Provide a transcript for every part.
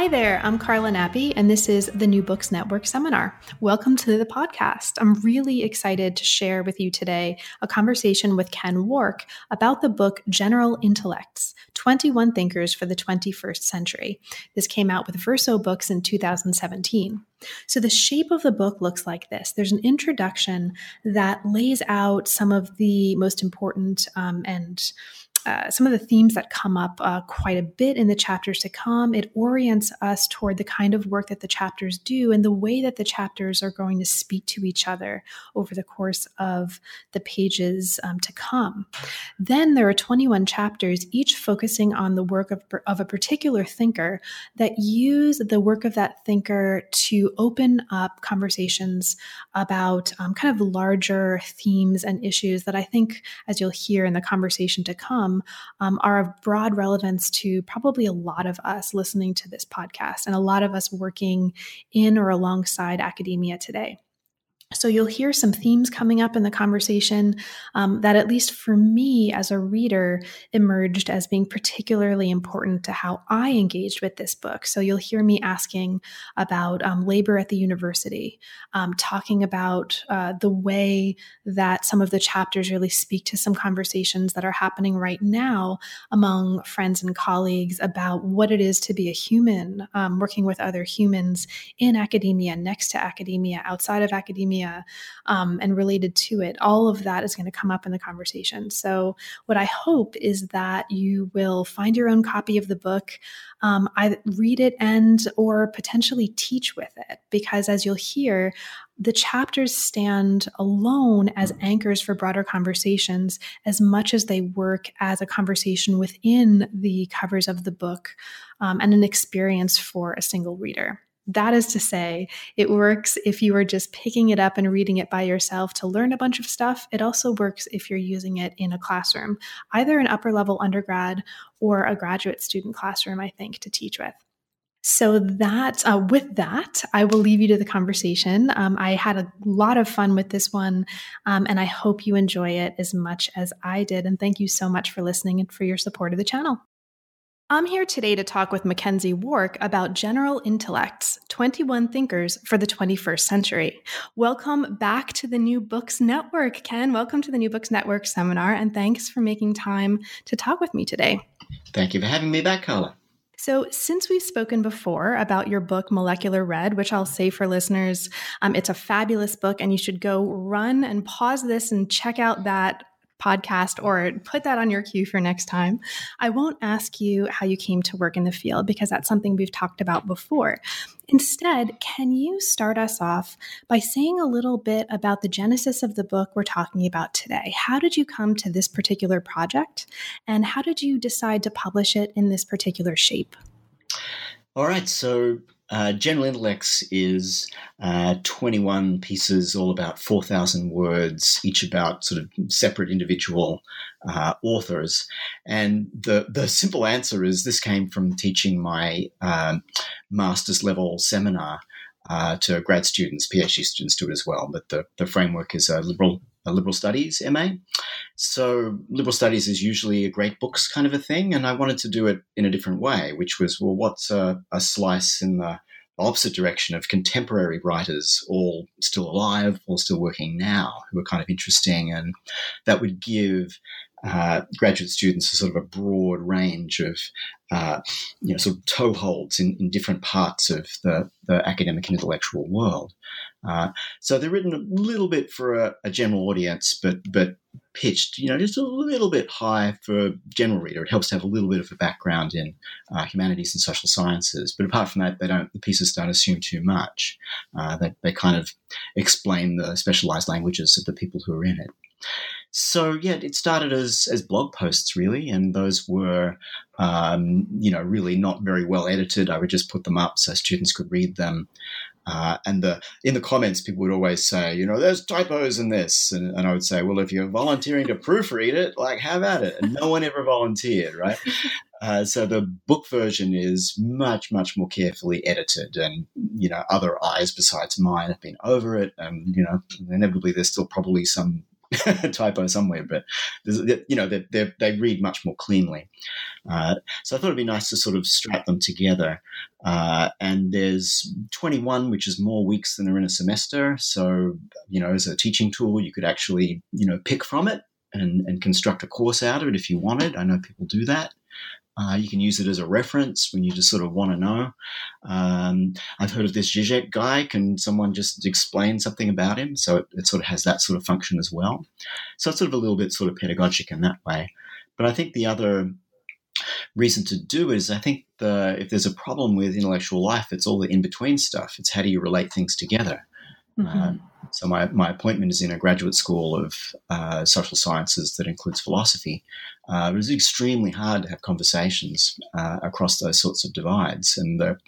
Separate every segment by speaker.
Speaker 1: Hi there, I'm Carla Nappi, and this is the New Books Network seminar. Welcome to the podcast. I'm really excited to share with you today a conversation with Ken Wark about the book General Intellects 21 Thinkers for the 21st Century. This came out with Verso Books in 2017. So, the shape of the book looks like this there's an introduction that lays out some of the most important um, and uh, some of the themes that come up uh, quite a bit in the chapters to come. It orients us toward the kind of work that the chapters do and the way that the chapters are going to speak to each other over the course of the pages um, to come. Then there are 21 chapters, each focusing on the work of, of a particular thinker that use the work of that thinker to open up conversations about um, kind of larger themes and issues that I think, as you'll hear in the conversation to come, um, are of broad relevance to probably a lot of us listening to this podcast and a lot of us working in or alongside academia today. So you'll hear some themes coming up in the conversation um, that, at least for me as a reader, emerged as being particularly important to how I engaged with this book. So you'll hear me asking about um, labor at the university, um, talking about uh, the way that some of the chapters really speak to some conversations that are happening right now among friends and colleagues about what it is to be a human, um, working with other humans in academia, next to academia, outside of academia um, and related to it, all of that is going to come up in the conversation. So, what I hope is that you will find your own copy of the book, um, read it and or potentially teach with it, because as you'll hear, the chapters stand alone as anchors for broader conversations as much as they work as a conversation within the covers of the book um, and an experience for a single reader. That is to say, it works if you are just picking it up and reading it by yourself to learn a bunch of stuff. It also works if you're using it in a classroom, either an upper level undergrad or a graduate student classroom, I think, to teach with. So that uh, with that, I will leave you to the conversation. Um, I had a lot of fun with this one, um, and I hope you enjoy it as much as I did. And thank you so much for listening and for your support of the channel. I'm here today to talk with McKenzie Wark about General Intellects 21 Thinkers for the 21st Century. Welcome back to the New Books Network, Ken. Welcome to the New Books Network seminar, and thanks for making time to talk with me today.
Speaker 2: Thank you for having me back, Carla.
Speaker 1: So, since we've spoken before about your book, Molecular Red, which I'll say for listeners, um, it's a fabulous book, and you should go run and pause this and check out that podcast or put that on your queue for next time. I won't ask you how you came to work in the field because that's something we've talked about before. Instead, can you start us off by saying a little bit about the genesis of the book we're talking about today? How did you come to this particular project? And how did you decide to publish it in this particular shape?
Speaker 2: All right, so uh, General Intellects is uh, 21 pieces, all about 4,000 words, each about sort of separate individual uh, authors. And the, the simple answer is this came from teaching my um, master's level seminar uh, to grad students, PhD students do it as well. But the, the framework is a liberal a liberal studies MA. So liberal studies is usually a great books kind of a thing, and I wanted to do it in a different way, which was well, what's a, a slice in the opposite direction of contemporary writers, all still alive, all still working now, who are kind of interesting, and that would give uh, graduate students a sort of a broad range of uh, you know sort of toeholds in, in different parts of the, the academic and intellectual world. Uh, so they're written a little bit for a, a, general audience, but but pitched, you know, just a little bit high for general reader. It helps to have a little bit of a background in uh, humanities and social sciences. But apart from that, they don't. The pieces don't assume too much. Uh, they they kind of explain the specialized languages of the people who are in it. So yeah, it started as as blog posts really, and those were um, you know really not very well edited. I would just put them up so students could read them. Uh, and the in the comments, people would always say, you know, there's typos in this, and, and I would say, well, if you're volunteering to proofread it, like have at it. And no one ever volunteered, right? Uh, so the book version is much, much more carefully edited, and you know, other eyes besides mine have been over it, and you know, inevitably there's still probably some typo somewhere, but you know they, they read much more cleanly. Uh, so I thought it'd be nice to sort of strap them together. Uh, and there's 21, which is more weeks than are in a semester. So you know, as a teaching tool, you could actually you know pick from it and, and construct a course out of it if you wanted. I know people do that. Uh, you can use it as a reference when you just sort of want to know. Um, I've heard of this Zizek guy. Can someone just explain something about him? So it, it, sort of has that sort of function as well. So it's sort of a little bit sort of pedagogic in that way. But I think the other reason to do is I think the, if there's a problem with intellectual life, it's all the in between stuff. It's how do you relate things together. Mm-hmm. Uh, so my, my appointment is in a graduate school of uh, social sciences that includes philosophy. Uh, it was extremely hard to have conversations uh, across those sorts of divides, and the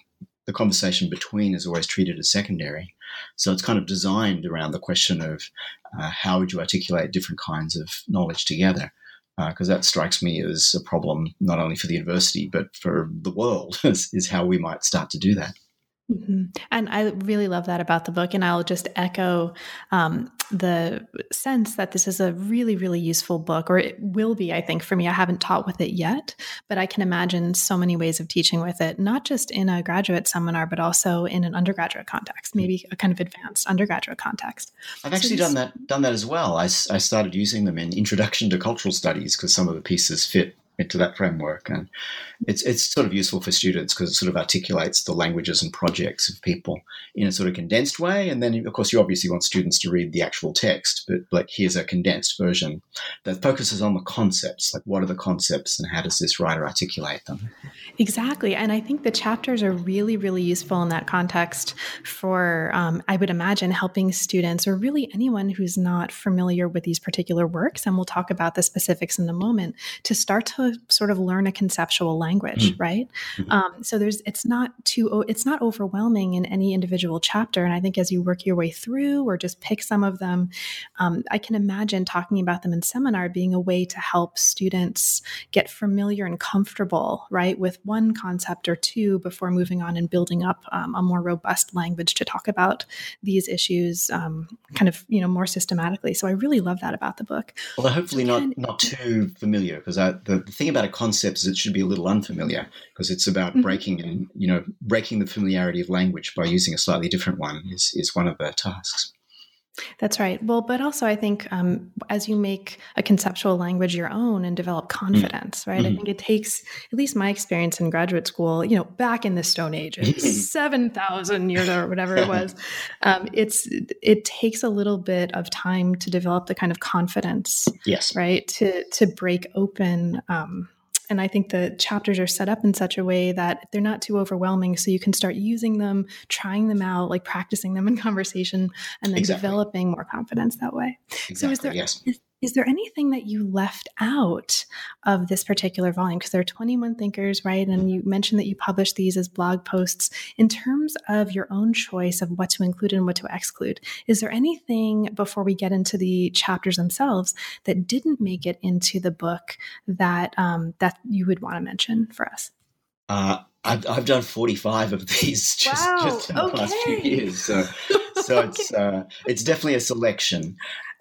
Speaker 2: the conversation between is always treated as secondary. So it's kind of designed around the question of uh, how would you articulate different kinds of knowledge together because uh, that strikes me as a problem not only for the university but for the world is, is, how we might start to do that.
Speaker 1: Mm-hmm. And I really love that about the book. And I'll just echo um, the sense that this is a really, really useful book, or it will be, I think, for me. I haven't taught with it yet, but I can imagine so many ways of teaching with it, not just in a graduate seminar, but also in an undergraduate context, maybe a kind of advanced undergraduate context.
Speaker 2: I've actually so done that done that as well. I, I started using them in Introduction to Cultural Studies because some of the pieces fit into that framework. And it's it's sort of useful for students because it sort of articulates the languages and projects of people in a sort of condensed way. And then, of course, you obviously want students to read the actual text, but like here's a condensed version that focuses on the concepts, like what are the concepts and how does this writer articulate them?
Speaker 1: Exactly. And I think the chapters are really, really useful in that context for, um, I would imagine, helping students or really anyone who's not familiar with these particular works. And we'll talk about the specifics in a moment to start to sort of learn a conceptual language, mm-hmm. right? Mm-hmm. Um, so there's, it's not too, it's not overwhelming in any individual chapter. And I think as you work your way through or just pick some of them, um, I can imagine talking about them in seminar being a way to help students get familiar and comfortable, right, with one concept or two before moving on and building up um, a more robust language to talk about these issues um, kind of you know more systematically so i really love that about the book
Speaker 2: well hopefully not not too familiar because that the, the thing about a concept is it should be a little unfamiliar because it's about mm-hmm. breaking and you know breaking the familiarity of language by using a slightly different one is, is one of the tasks
Speaker 1: that's right. Well, but also I think um, as you make a conceptual language your own and develop mm. confidence, right? Mm-hmm. I think it takes, at least my experience in graduate school, you know, back in the Stone Age, seven thousand years or whatever it was, um, it's it takes a little bit of time to develop the kind of confidence,
Speaker 2: yes,
Speaker 1: right, to to break open. Um, and I think the chapters are set up in such a way that they're not too overwhelming. So you can start using them, trying them out, like practicing them in conversation, and then exactly. developing more confidence that way.
Speaker 2: Exactly. So is there, yes.
Speaker 1: Is, is there anything that you left out of this particular volume? Because there are 21 thinkers, right? And you mentioned that you published these as blog posts. In terms of your own choice of what to include and what to exclude, is there anything before we get into the chapters themselves that didn't make it into the book that um, that you would want to mention for us?
Speaker 2: Uh, I've, I've done 45 of these just,
Speaker 1: wow.
Speaker 2: just in the okay. last few years. So, so okay. it's, uh, it's definitely a selection.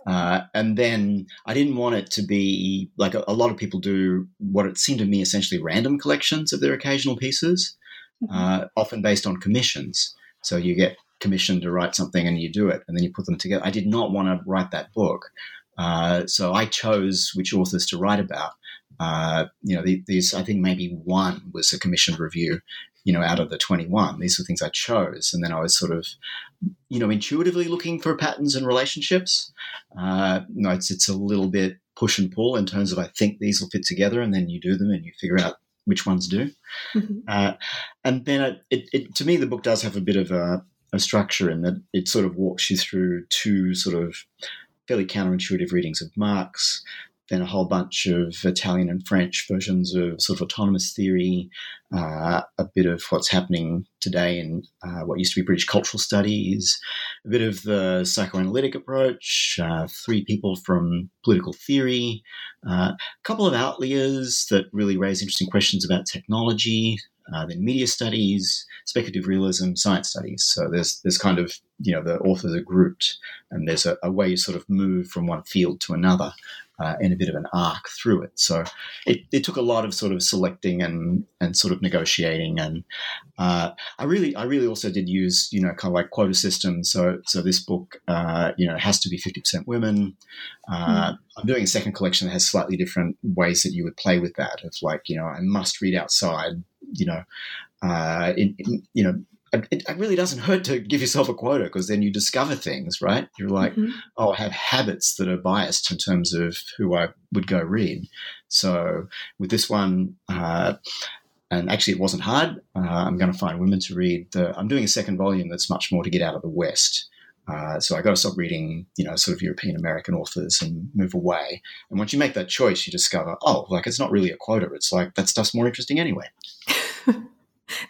Speaker 2: Uh, and then I didn't want it to be like a, a, lot of people do what it seemed to me essentially random collections of their occasional pieces, mm-hmm. uh, often based on commissions. So you get commissioned to write something and you do it and then you put them together. I did not want to write that book. Uh, so I chose which authors to write about. Uh, you know, these I think maybe one was a commissioned review. You know, out of the twenty-one, these were things I chose, and then I was sort of, you know, intuitively looking for patterns and relationships. Uh, you know, it's it's a little bit push and pull in terms of I think these will fit together, and then you do them and you figure out which ones do. Mm-hmm. Uh, and then it, it, it, to me, the book does have a bit of a, a structure in that it sort of walks you through two sort of fairly counterintuitive readings of Marx, then a whole bunch of Italian and French versions of sort of autonomous theory, uh, a bit of what's happening today in uh, what used to be British cultural studies, a bit of the psychoanalytic approach, uh, three people from political theory, uh, a couple of outliers that really raise interesting questions about technology, uh, then media studies, speculative realism, science studies. So there's there's kind of you know the authors are grouped, and there's a, a way you sort of move from one field to another uh, in a bit of an arc through it. So it, it took a lot of sort of selecting and and sort of negotiating, and uh, I really I really also did use you know kind of like quota systems. So so this book uh, you know has to be fifty percent women. Mm. I'm doing a second collection that has slightly different ways that you would play with that. Of like you know I must read outside. You know, uh, in, in you know it, it, really doesn't hurt to give yourself a quota because then you discover things, right? You're like, mm-hmm. oh, I have habits that are biased in terms of who I would go read. So with this one, uh, and actually it wasn't hard. Uh, I'm going to find women to read. The, I'm doing a second volume that's much more to get out of the West. Uh, so I got to stop reading, you know, sort of European American authors and move away. And once you make that choice, you discover, oh, like it's not really a quota. It's like that stuff's more interesting anyway.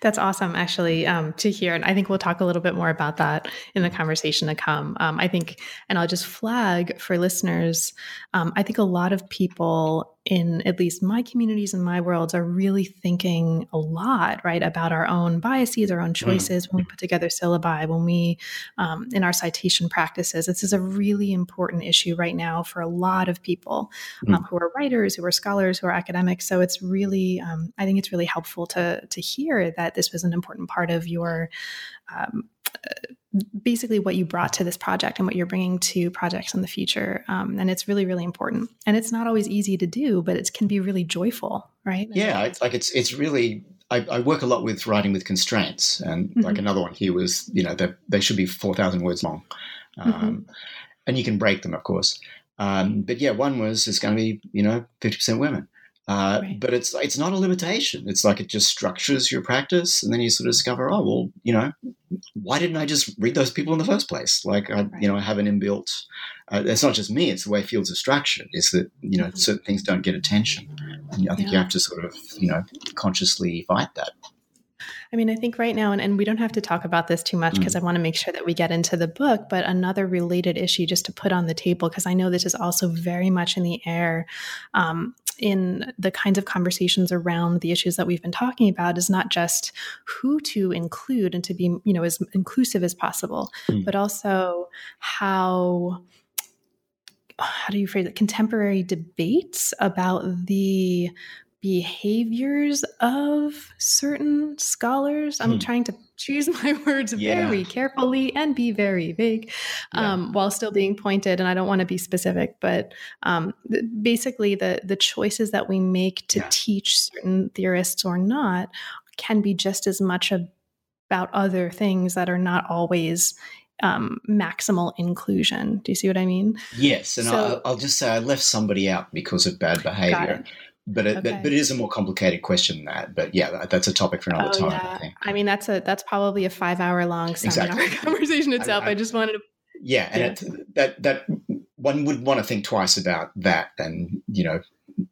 Speaker 1: That's awesome, actually, um, to hear. And I think we'll talk a little bit more about that in the conversation to come. Um, I think, and I'll just flag for listeners, um, I think a lot of people in at least my communities and my worlds are really thinking a lot right about our own biases our own mm. choices mm. when we put together syllabi when we um, in our citation practices this is a really important issue right now for a lot of people mm. um, who are writers who are scholars who are academics so it's really um, i think it's really helpful to to hear that this was an important part of your um, basically what you brought to this project and what you're bringing to projects in the future. Um, and it's really, really important. And it's not always easy to do, but it can be really joyful, right?
Speaker 2: Yeah, it's like it's it's really. I, I, work a lot with writing with constraints, and mm-hmm. like another one here was, you know, that they should be four thousand words long, um, mm-hmm. and you can break them, of course. Um, but yeah, one was it's going to be, you know, fifty percent women. Uh, right. But it's it's not a limitation. It's like it just structures your practice, and then you sort of discover, oh well, you know, why didn't I just read those people in the first place? Like I, right. you know, I have an inbuilt. Uh, it's not just me; it's the way fields are structured. Is that you know mm-hmm. certain things don't get attention, and I think yeah. you have to sort of you know consciously fight that.
Speaker 1: I mean, I think right now, and, and we don't have to talk about this too much because mm. I want to make sure that we get into the book, but another related issue just to put on the table, because I know this is also very much in the air um, in the kinds of conversations around the issues that we've been talking about, is not just who to include and to be, you know, as inclusive as possible, mm. but also how how do you phrase it contemporary debates about the behaviors of certain scholars. I'm hmm. trying to choose my words yeah. very carefully and be very vague yeah. um, while still being pointed. And I don't want to be specific, but um, th- basically, the the choices that we make to yeah. teach certain theorists or not can be just as much about other things that are not always um, maximal inclusion. Do you see what I mean?
Speaker 2: Yes, and so, I'll, I'll, just say I left somebody out because of bad behavior but it, okay. but, it is a more complicated question than that. But yeah, that's a topic for another oh, time. Yeah. I think.
Speaker 1: I mean, that's a that's probably a five hour long seminar exactly. conversation itself. I, I, I, just wanted to.
Speaker 2: Yeah, and yeah. It, that that one would want to think twice about that, and you know,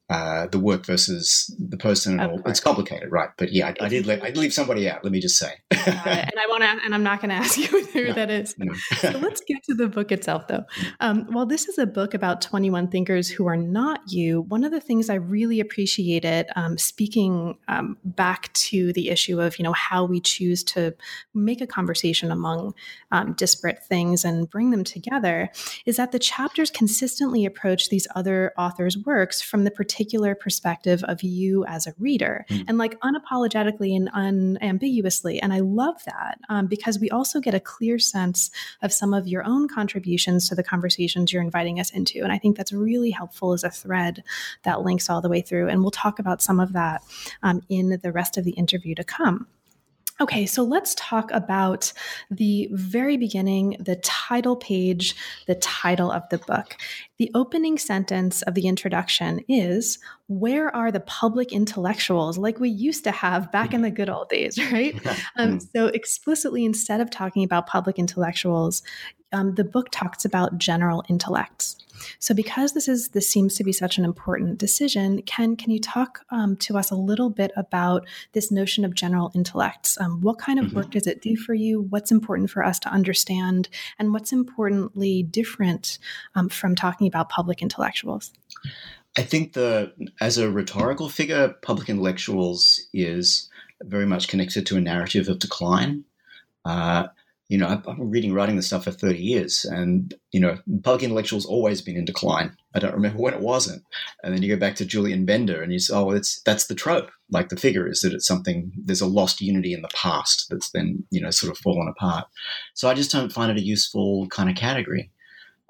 Speaker 2: uh, the work versus the person. And all. It's complicated, right? But yeah, I, I did. I leave somebody out. Let me just say.
Speaker 1: uh, and I want to, and I'm not going to ask you who no, that is. No. so let's get to the book itself, though. Um, while this is a book about 21 thinkers who are not you, one of the things I really appreciated, um, speaking um, back to the issue of you know how we choose to make a conversation among um, disparate things and bring them together, is that the chapters consistently approach these other authors' works from the particular particular perspective of you as a reader mm. and like unapologetically and unambiguously. And I love that um, because we also get a clear sense of some of your own contributions to the conversations you're inviting us into. And I think that's really helpful as a thread that links all the way through. And we'll talk about some of that um, in the rest of the interview to come. Okay, so let's talk about the very beginning, the title page, the title of the book. The opening sentence of the introduction is Where are the public intellectuals like we used to have back in the good old days, right? Um, hmm. so, explicitly, instead of talking about public intellectuals, um, the book talks about general intellects. So, because this is this seems to be such an important decision, Ken, can you talk um, to us a little bit about this notion of general intellects? Um, what kind of mm-hmm. work does it do for you? What's important for us to understand, and what's importantly different um, from talking about public intellectuals?
Speaker 2: I think the as a rhetorical figure, public intellectuals is very much connected to a narrative of decline. Uh, you know, I've been reading, writing this stuff for 30 years, and, you know, public intellectual's always been in decline. I don't remember when it wasn't. And then you go back to Julien Benda and you say, oh, it's, that's the trope. Like the figure is that it's something, there's a lost unity in the past that's then, you know, sort of fallen apart. So I just don't find it a useful kind of category.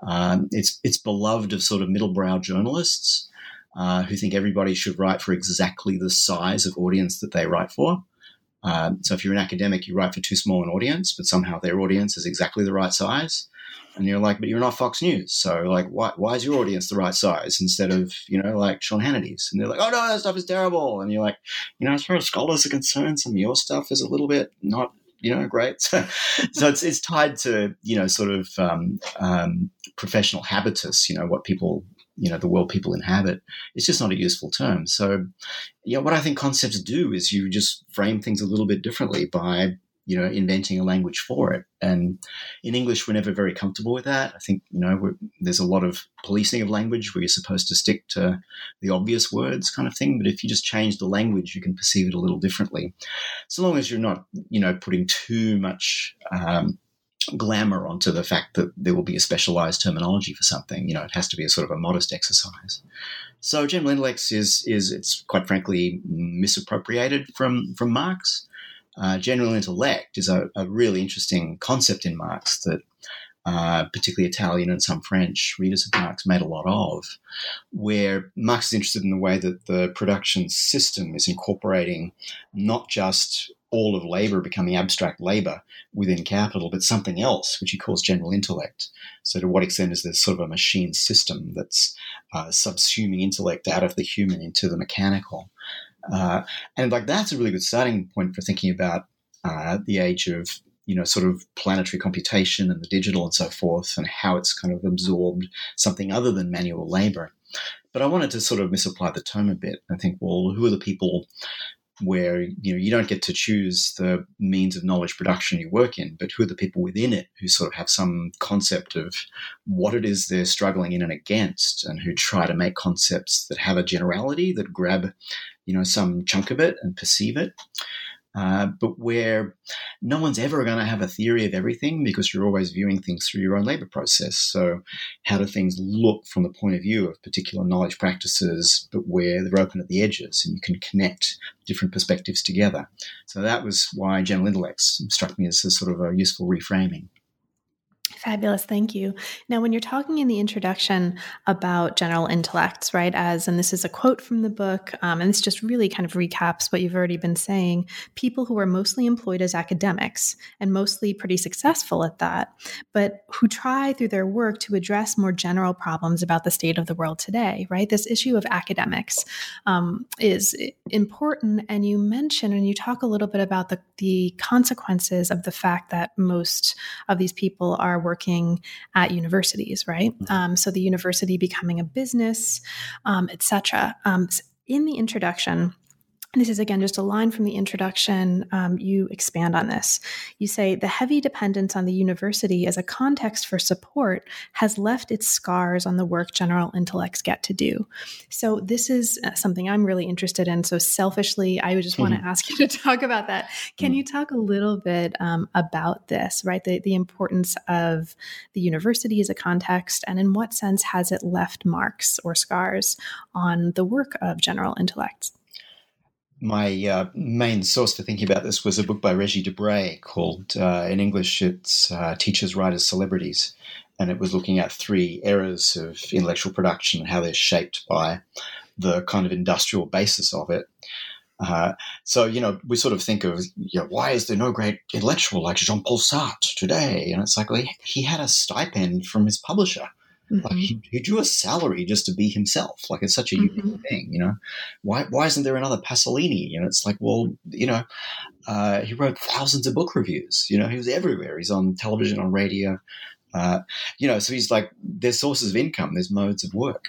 Speaker 2: Um, it's, it's beloved of sort of middlebrow journalists uh, who think everybody should write for exactly the size of audience that they write for. Um, so if you're an academic, you write for too small an audience, but somehow their audience is exactly the right size. And you're like, but you're not Fox News. So like, why, why is your audience the right size instead of, you know, like Sean Hannity's? And they're like, oh no, that stuff is terrible. And you're like, you know, as far as scholars are concerned, some of your stuff is a little bit not, you know, great. so it's, it's tied to, you know, sort of um, um, professional habitus, you know, what people you know the world people inhabit it's just not a useful term. So yeah what i think concepts do is you just frame things a little bit differently by you know inventing a language for it. And in english we're never very comfortable with that. I think you know there's a lot of policing of language where you're supposed to stick to the obvious words kind of thing. But if you just change the language you can perceive it a little differently. So long as you're not you know putting too much um, glamour onto the fact that there will be a specialized terminology for something. You know, it has to be a sort of a modest exercise. So general intellects is is it's quite frankly misappropriated from from Marx. Uh, general intellect is a, a, really interesting concept in Marx that uh, particularly Italian and some French readers of Marx made a lot of, where Marx is interested in the way that the production system is incorporating not just all of labor becoming abstract labor within capital, but something else, which he calls general intellect. So, to what extent is there sort of a machine system that's uh, subsuming intellect out of the human into the mechanical? Uh, and like that's a really good starting point for thinking about uh, the age of you know sort of planetary computation and the digital and so forth, and how it's kind of absorbed something other than manual labor. But I wanted to sort of misapply the term a bit and think, well, who are the people where you know you don't get to choose the means of knowledge production you work in, but who are the people within it who sort of have some concept of what it is they're struggling in and against, and who try to make concepts that have a generality that grab you know some chunk of it and perceive it. Uh, but where no one's ever going to have a theory of everything because you're always viewing things through your own labor process. So, how do things look from the point of view of particular knowledge practices, but where they're open at the edges and you can connect different perspectives together? So, that was why general intellects struck me as a sort of a useful reframing.
Speaker 1: Fabulous. Thank you. Now, when you're talking in the introduction about general intellects, right, as, and this is a quote from the book, um, and this just really kind of recaps what you've already been saying people who are mostly employed as academics and mostly pretty successful at that, but who try through their work to address more general problems about the state of the world today, right? This issue of academics um, is important. And you mention and you talk a little bit about the, the consequences of the fact that most of these people are working at universities, right? Mm-hmm. Um, so the university becoming a business, um, etc. Um, in the introduction, this is again just a line from the introduction. Um, you expand on this. You say the heavy dependence on the university as a context for support has left its scars on the work general intellects get to do. So, this is uh, something I'm really interested in. So, selfishly, I would just want to ask you to talk about that. Can mm. you talk a little bit um, about this, right? The, the importance of the university as a context, and in what sense has it left marks or scars on the work of general intellects?
Speaker 2: My uh, main source for thinking about this was a book by Régis Debray called, uh, in English, it's uh, Teachers, Writers, Celebrities. And it was looking at three eras of intellectual production and how they're shaped by the kind of industrial basis of it. Uh, so, you know, we sort of think of, you know, why is there no great intellectual like Jean Paul Sartre today? And it's like, well, he had a stipend from his publisher. Mm-hmm. Like he, he, drew a salary just to be himself. Like it's such a mm-hmm. unique thing, you know. Why why isn't there another Pasolini? You know, it's like, well, you know, uh, he wrote thousands of book reviews. You know, he was everywhere. He's on television, on radio. Uh, you know, so he's like, there's sources of income, there's modes of work.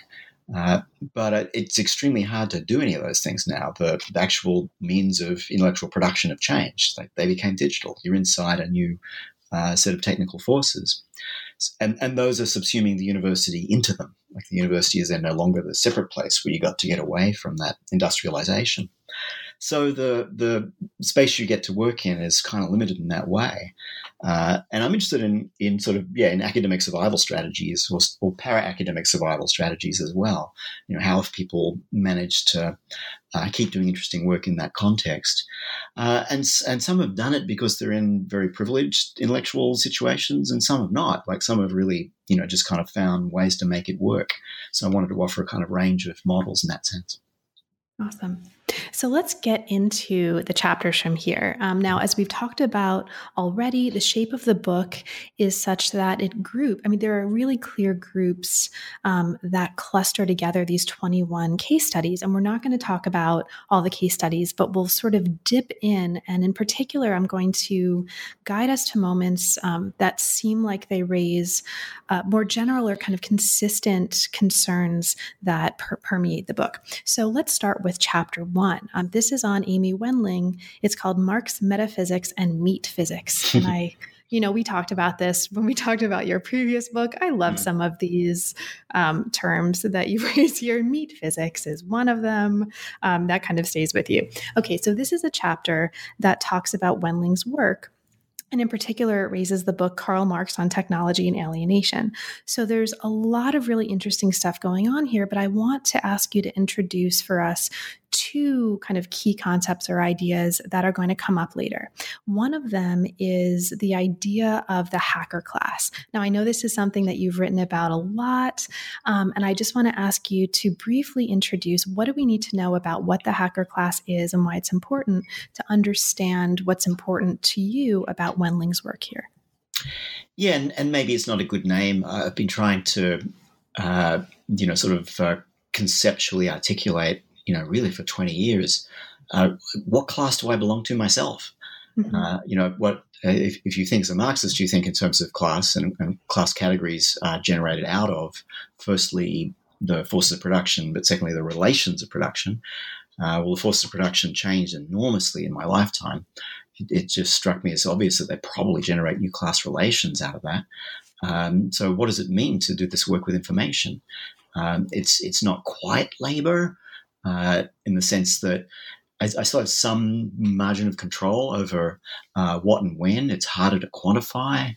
Speaker 2: Uh, but it's extremely hard to do any of those things now. The, the, actual means of intellectual production have changed. Like they became digital. You're inside a new uh, set of technical forces and and those are subsuming the university into them. Like the university is then no longer the separate place where you got to get away from that industrialization. So the the space you get to work in is kind of limited in that way. Uh, and I'm interested in in sort of yeah in academic survival strategies or, or para academic survival strategies as well. You know how have people managed to uh, keep doing interesting work in that context, uh, and and some have done it because they're in very privileged intellectual situations, and some have not. Like some have really you know just kind of found ways to make it work. So I wanted to offer a kind of range of models in that sense.
Speaker 1: Awesome. So let's get into the chapters from here. Um, now, as we've talked about already, the shape of the book is such that it group. I mean, there are really clear groups um, that cluster together these 21 case studies. And we're not going to talk about all the case studies, but we'll sort of dip in. And in particular, I'm going to guide us to moments um, that seem like they raise uh, more general or kind of consistent concerns that per- permeate the book. So let's start with chapter one one. Um, this is on Amy Wendling. It's called Marx Metaphysics and Meat Physics. And I, you know, we talked about this when we talked about your previous book. I love mm-hmm. some of these um, terms that you raise here. Meat physics is one of them. Um, that kind of stays with you. Okay, so this is a chapter that talks about Wendling's work and in particular, it raises the book Karl Marx on Technology and Alienation. So there's a lot of really interesting stuff going on here, but I want to ask you to introduce for us two kind of key concepts or ideas that are going to come up later. One of them is the idea of the hacker class. Now, I know this is something that you've written about a lot, um, and I just want to ask you to briefly introduce what do we need to know about what the hacker class is and why it's important to understand what's important to you about Wendling's work here.
Speaker 2: Yeah, and, and maybe it's not a good name. I've been trying to, uh, you know, sort of uh, conceptually articulate you know, really for 20 years, uh, what class do I belong to myself? Mm-hmm. Uh, you know, what uh, if, if, you think as a Marxist, you think in terms of class and, and class categories are generated out of, firstly, the forces of production, but secondly, the relations of production. Uh, well, the forces of production changed enormously in my lifetime. It, it, just struck me as obvious that they probably generate new class relations out of that. Um, so, what does it mean to do this work with information? Um, it's it's not quite labor, uh, in the sense that I, I, still have some margin of control over uh, what and when. It's harder to quantify.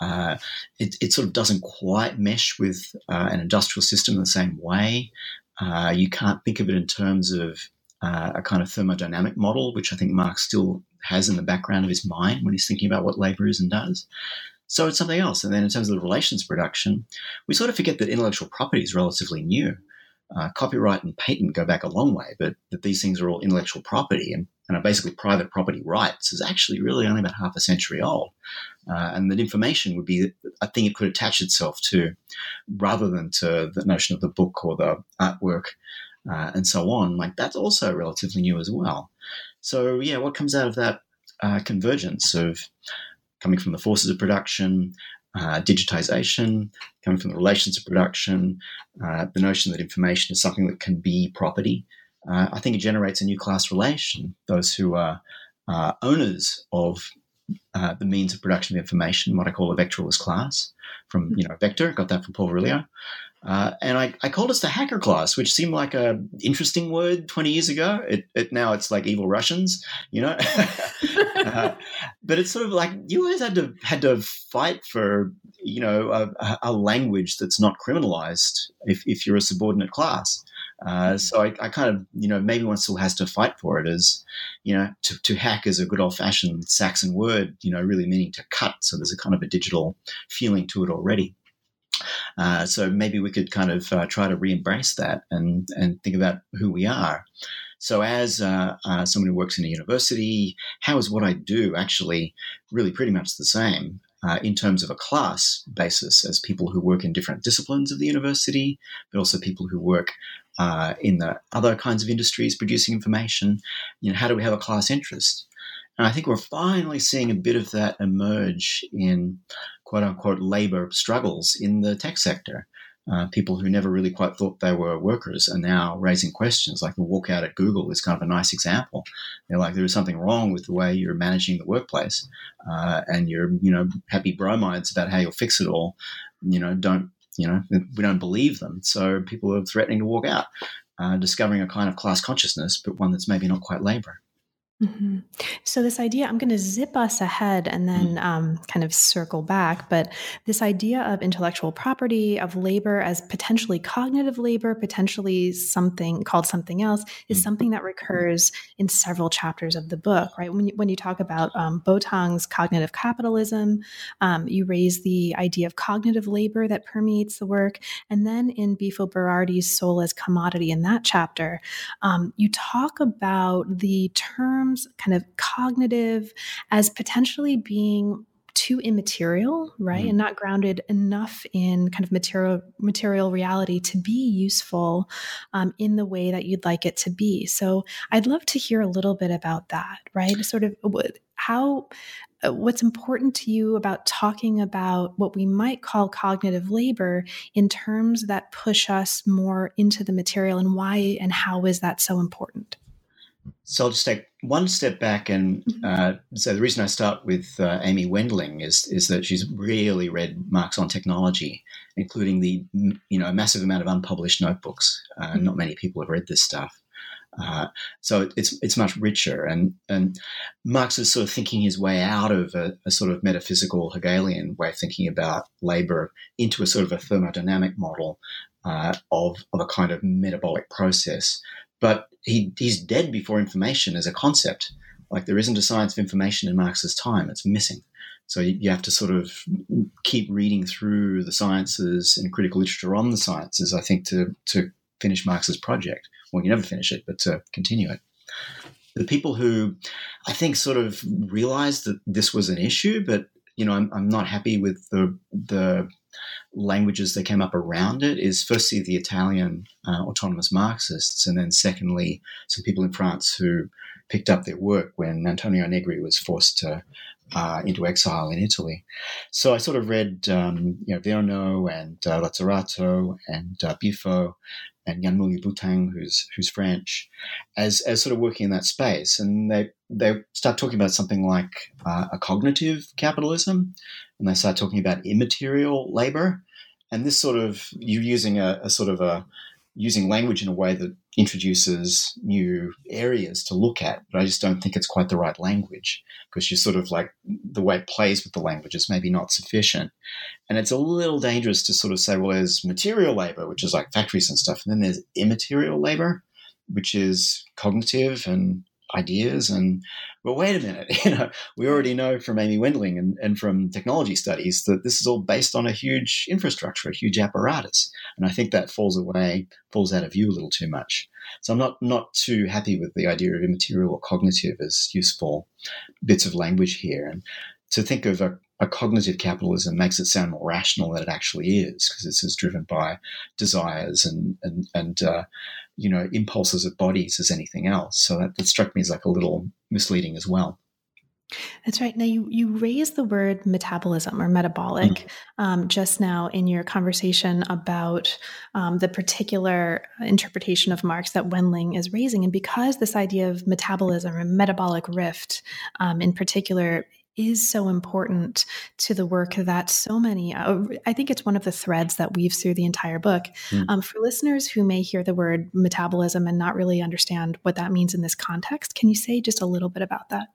Speaker 2: Uh, it, it, sort of doesn't quite mesh with uh, an industrial system in the same way. Uh, you can't think of it in terms of uh, a kind of thermodynamic model, which I think Marx still has in the background of his mind when he's thinking about what labor is and does. So it's something else. And then in terms of the relations production, we sort of forget that intellectual property is relatively new uh, copyright and patent go back a long way, but that these things are all intellectual property and, and are basically private property rights is actually really only about half a century old. Uh, and that information would be a thing it could attach itself to rather than to the notion of the book or the artwork uh, and so on. Like that's also relatively new as well. So, yeah, what comes out of that uh, convergence of coming from the forces of production, uh, digitization, coming from the relations of production, uh, the notion that information is something that can be property, uh, I think it generates a new class relation. Those who are owners of uh, the means of production of information, what I call a vectoralist class, from you know vector. Got that from Paul Virilio. Uh, and I, I, called us the hacker class, which seemed like a interesting word 20 years ago. It, it now it's like evil Russians, you know. uh, but it's sort of like you always had to had to fight for you know a, a language that's not criminalized if, if you're a subordinate class. Uh, so I, I, kind of, you know, maybe one still has to fight for it as, you know, to, to hack is a good old fashioned Saxon word, you know, really meaning to cut. So there's a kind of a digital feeling to it already. Uh, so maybe we could kind of uh, try to re-embrace that and and think about who we are. So as uh, uh, someone who works in a university, how is what I do actually really pretty much the same? Uh, in terms of a class basis, as people who work in different disciplines of the university, but also people who work uh, in the other kinds of industries producing information. You know, how do we have a class interest? And I think we're finally seeing a bit of that emerge in quote unquote labor struggles in the tech sector. Uh, people who never really quite thought they were workers are now raising questions. Like the walkout at Google is kind of a nice example. They're like, there is something wrong with the way you're managing the workplace, uh, and you're, you know, happy bromides about how you'll fix it all. You know, don't, you know, we don't believe them. So people are threatening to walk out, uh, discovering a kind of class consciousness, but one that's maybe not quite labor.
Speaker 1: Mm-hmm. So, this idea, I'm going to zip us ahead and then mm-hmm. um, kind of circle back. But this idea of intellectual property, of labor as potentially cognitive labor, potentially something called something else, is mm-hmm. something that recurs in several chapters of the book, right? When you, when you talk about um, cognitive capitalism, um, you raise the idea of cognitive labor that permeates the work. And then in Bifo Berardi's Soul as Commodity, in that chapter, um, you talk about the term terms, kind of cognitive, as potentially being too immaterial, right, mm and not grounded enough in kind of material material reality to be useful um, in the way that you'd like it to be. So I'd love to hear a little bit about that, right? Sort of how uh, what's important to you about talking about what we might call cognitive labor in terms that push us more into the material and why and how is that so important
Speaker 2: so I'll just take one step back and mm-hmm. uh, so the reason I start with uh, Amy Wendling is is that she's really read Marx on technology, including the you know a massive amount of unpublished notebooks. Uh, mm-hmm. Not many people have read this stuff, uh, so it's it's much richer. And and Marx is sort of thinking his way out of a, a, sort of metaphysical Hegelian way of thinking about labor into a sort of a thermodynamic model uh, of of a kind of metabolic process but he, he's dead before information as a concept. Like there isn't a science of information in Marx's time; it's missing. So you, you have to sort of keep reading through the sciences and critical literature on the sciences, I think, to to finish Marx's project. Well, you never finish it, but to continue it. The people who I think sort of realized that this was an issue, but you know, I'm, I'm not happy with the the languages that came up around it is firstly the Italian uh, autonomous Marxists, and then secondly, some people in France who picked up their work when Antonio Negri was forced to, uh, into exile in Italy. So I sort of read, um, you know, Virno and uh, Lazzarato and uh, Bifo and Yann Moulier-Boutang, who's who's French, as as sort of working in that space, and they they start talking about something like uh, a cognitive capitalism, and they start talking about immaterial labor, and this sort of you're using a, a sort of a using language in a way that introduces new areas to look at, but I just don't think it's quite the right language because you're sort of like the way it plays with the language is maybe not sufficient. And it's a little dangerous to sort of say, well, there's material labor, which is like factories and stuff, and then there's immaterial labor, which is cognitive and ideas and well wait a minute you know we already know from amy wendling and, and from technology studies that this is all based on a huge infrastructure a huge apparatus. And i think that falls away falls out of view a little too much. So i'm not not too happy with the idea of immaterial or cognitive as useful bits of language here. And to think of a, a cognitive capitalism makes it sound more rational than it actually is because it's is driven by desires and and and uh, you know impulses of bodies as anything else. So that, that struck me as like a little misleading as well.
Speaker 1: That's right. Now, you, you raised the word metabolism or metabolic mm. um, just now in your conversation about um, the particular interpretation of Marx that Wendling is raising. And because this idea of metabolism or metabolic rift um, in particular is so important to the work that so many, uh, I think it's one of the threads that weaves through the entire book. Mm. Um, for listeners who may hear the word metabolism and not really understand what that means in this context, can you say just a little bit about that?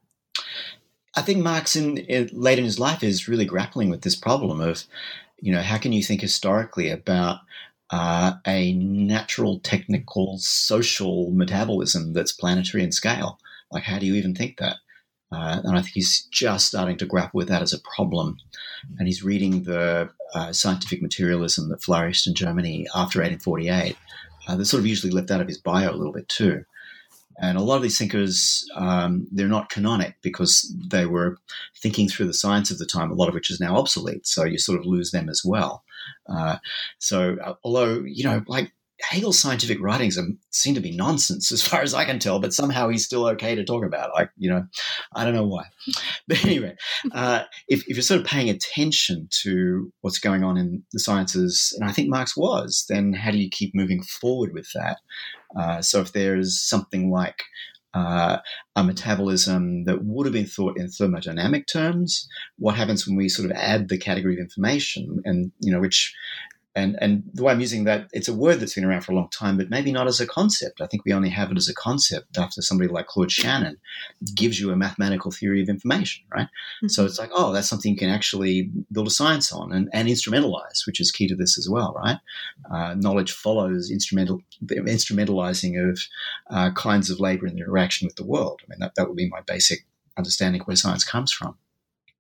Speaker 2: I think Marx, in, in late in his life, is really grappling with this problem of, you know, how can you think historically about uh, a natural, technical, social metabolism that's planetary in scale? Like, how do you even think that? Uh, and I think he's just starting to grapple with that as a problem. And he's reading the uh, scientific materialism that flourished in Germany after 1848. Uh, that's sort of usually left out of his bio a little bit too. And a lot of these thinkers, um, they're not canonic because they were thinking through the science of the time, a lot of which is now obsolete. So you sort of lose them as well. Uh, so, uh, although, you know, like Hegel's scientific writings are, seem to be nonsense as far as I can tell, but somehow he's still okay to talk about. Like, you know, I don't know why. But anyway, uh, if, if, you're sort of paying attention to what's going on in the sciences, and I think Marx was, then how do you keep moving forward with that? Uh, so if there's something like uh, a metabolism that would have been thought in thermodynamic terms. What happens when we sort of add the category of information, and you know, which and and the way I'm using that, it's a word that's been around for a long time, but maybe not as a concept. I think we only have it as a concept after somebody like Claude Shannon gives you a mathematical theory of information, right? Mm-hmm. So it's like, oh, that's something you can actually build a science on and, and instrumentalize, which is key to this as well, right? Uh, knowledge follows instrumental instrumentalizing of uh, kinds of labor in the interaction with the world. I mean, that, that would be my basic understanding of where science comes from.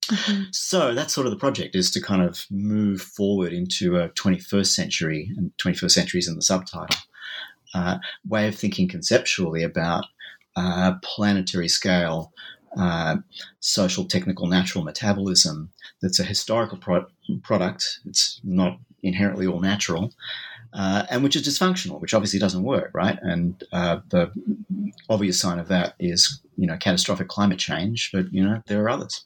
Speaker 2: Mm-hmm. So that's sort of the project is to kind of move forward into a 21st century, and 21st century is in the subtitle, uh, way of thinking conceptually about uh, planetary scale uh, social, technical, natural metabolism that's a historical pro- product. It's not inherently all natural. Uh, and which is dysfunctional, which obviously doesn't work, right? And uh, the obvious sign of that is, you know, catastrophic climate change. But you know, there are others.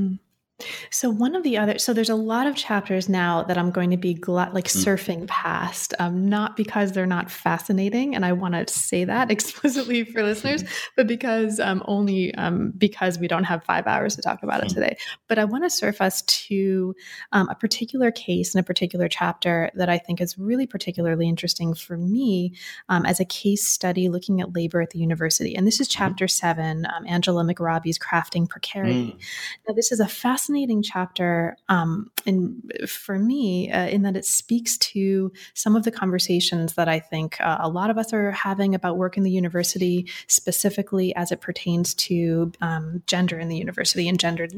Speaker 1: Mm. So one of the other, so there's a lot of chapters now that I'm going to be gla- like mm. surfing past, um, not because they're not fascinating, and I want to say that explicitly for listeners, but because um, only um, because we don't have five hours to talk about it mm. today. But I want to surf us to um, a particular case and a particular chapter that I think is really particularly interesting for me um, as a case study looking at labor at the university, and this is mm-hmm. chapter seven, um, Angela McRobbie's crafting precarity. Mm. Now this is a fascinating fascinating chapter um, in, for me uh, in that it speaks to some of the conversations that I think uh, a lot of us are having about work in the university, specifically as it pertains to um, gender in the university and gendered mm.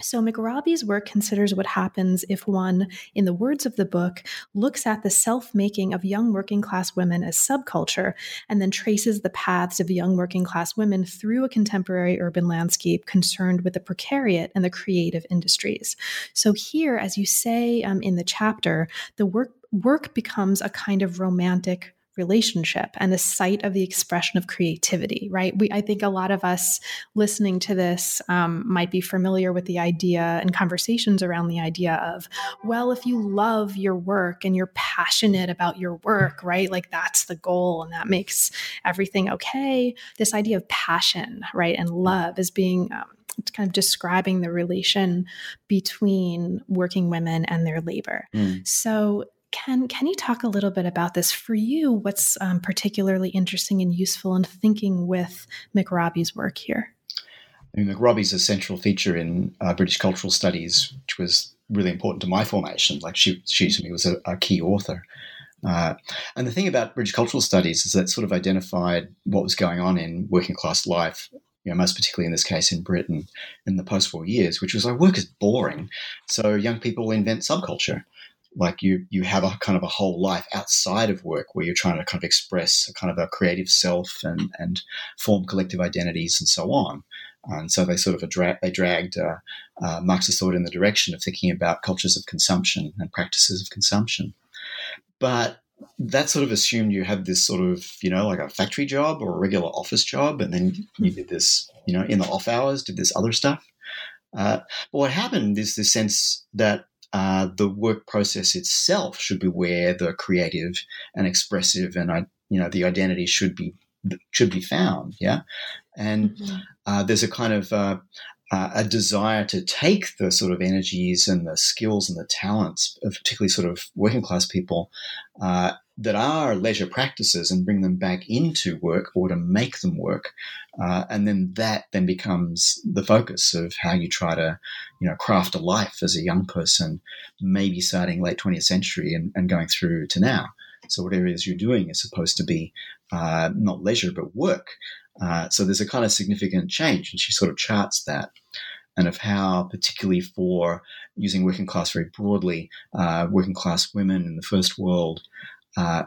Speaker 1: So, McRobbie's work considers what happens if one, in the words of the book, looks at the self making of young working class women as subculture and then traces the paths of young working class women through a contemporary urban landscape concerned with the precariat and the creative industries. So, here, as you say um, in the chapter, the work work becomes a kind of romantic relationship and the site of the expression of creativity right we i think a lot of us listening to this um, might be familiar with the idea and conversations around the idea of well if you love your work and you're passionate about your work right like that's the goal and that makes everything okay this idea of passion right and love as being um, kind of describing the relation between working women and their labor. Mm. So can can you talk a little bit about this for you? What's um, particularly interesting and useful in thinking with McRobbie's work here?
Speaker 2: I mean, McRobbie's a central feature in uh, British cultural studies, which was really important to my formation. Like she, she to me was a, a key author. Uh, and the thing about British cultural studies is that sort of identified what was going on in working class life you know, most particularly in this case in Britain in the post-war years, which was like work is boring, so young people invent subculture. Like you, you have a kind of a whole life outside of work where you're trying to kind of express a kind of a creative self and and form collective identities and so on. And so they sort of dra- they dragged uh, uh, Marxist thought in the direction of thinking about cultures of consumption and practices of consumption. But that sort of assumed you had this sort of, you know, like a factory job or a regular office job, and then you did this, you know, in the off hours, did this other stuff. Uh, but what happened is this sense that uh, the work process itself should be where the creative and expressive and you know the identity should be should be found. Yeah, and mm-hmm. uh, there's a kind of uh, uh, a desire to take the sort of energies and the skills and the talents of particularly sort of working class people uh, that are leisure practices and bring them back into work or to make them work. Uh, and then that then becomes the focus of how you try to, you know, craft a life as a young person, maybe starting late 20th century and, and going through to now. So whatever it is you're doing is supposed to be uh, not leisure but work. Uh, so there's a kind of significant change, and she sort of charts that and of how, particularly for using working class very broadly, uh, working class women in the first world. Uh,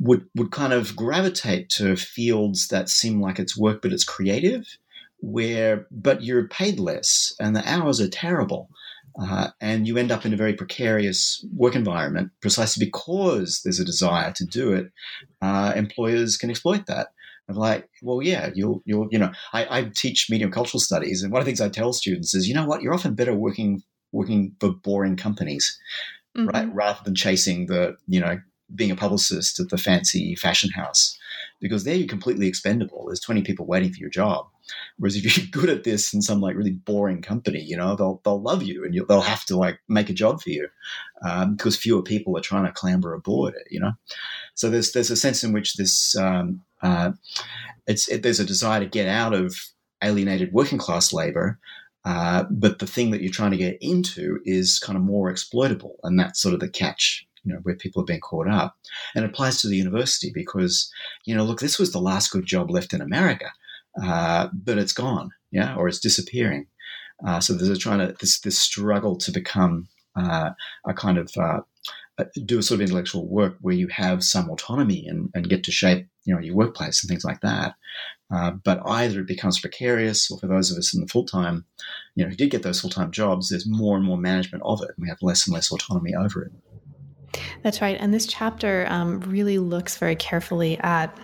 Speaker 2: would would kind of gravitate to fields that seem like it's work but it's creative, where but you're paid less and the hours are terrible, uh, and you end up in a very precarious work environment precisely because there's a desire to do it. Uh, employers can exploit that. I'm like, well, yeah, you'll, you'll, you know, I, I teach and cultural studies, and one of the things I tell students is, you know what, you're often better working working for boring companies, mm-hmm. right, rather than chasing the, you know, being a publicist at the fancy fashion house, because there you're completely expendable. There's 20 people waiting for your job. Whereas if you're good at this in some like really boring company, you know, they'll they'll love you and they'll have to like make a job for you um, because fewer people are trying to clamber aboard it. You know, so there's there's a sense in which this um, uh, it's it, there's a desire to get out of alienated working class labor. Uh, but the thing that you're trying to get into is kind of more exploitable, and that's sort of the catch you know, where people have been caught up. And it applies to the university because, you know, look, this was the last good job left in America, uh, but it's gone, yeah, or it's disappearing. Uh, so there's a trying to this this struggle to become uh, a kind of uh, do a sort of intellectual work where you have some autonomy and, and get to shape you know your workplace and things like that. Uh, but either it becomes precarious, or for those of us in the full time, you know, who did get those full time jobs, there's more and more management of it, and we have less and less autonomy over it.
Speaker 1: That's right. And this chapter um, really looks very carefully at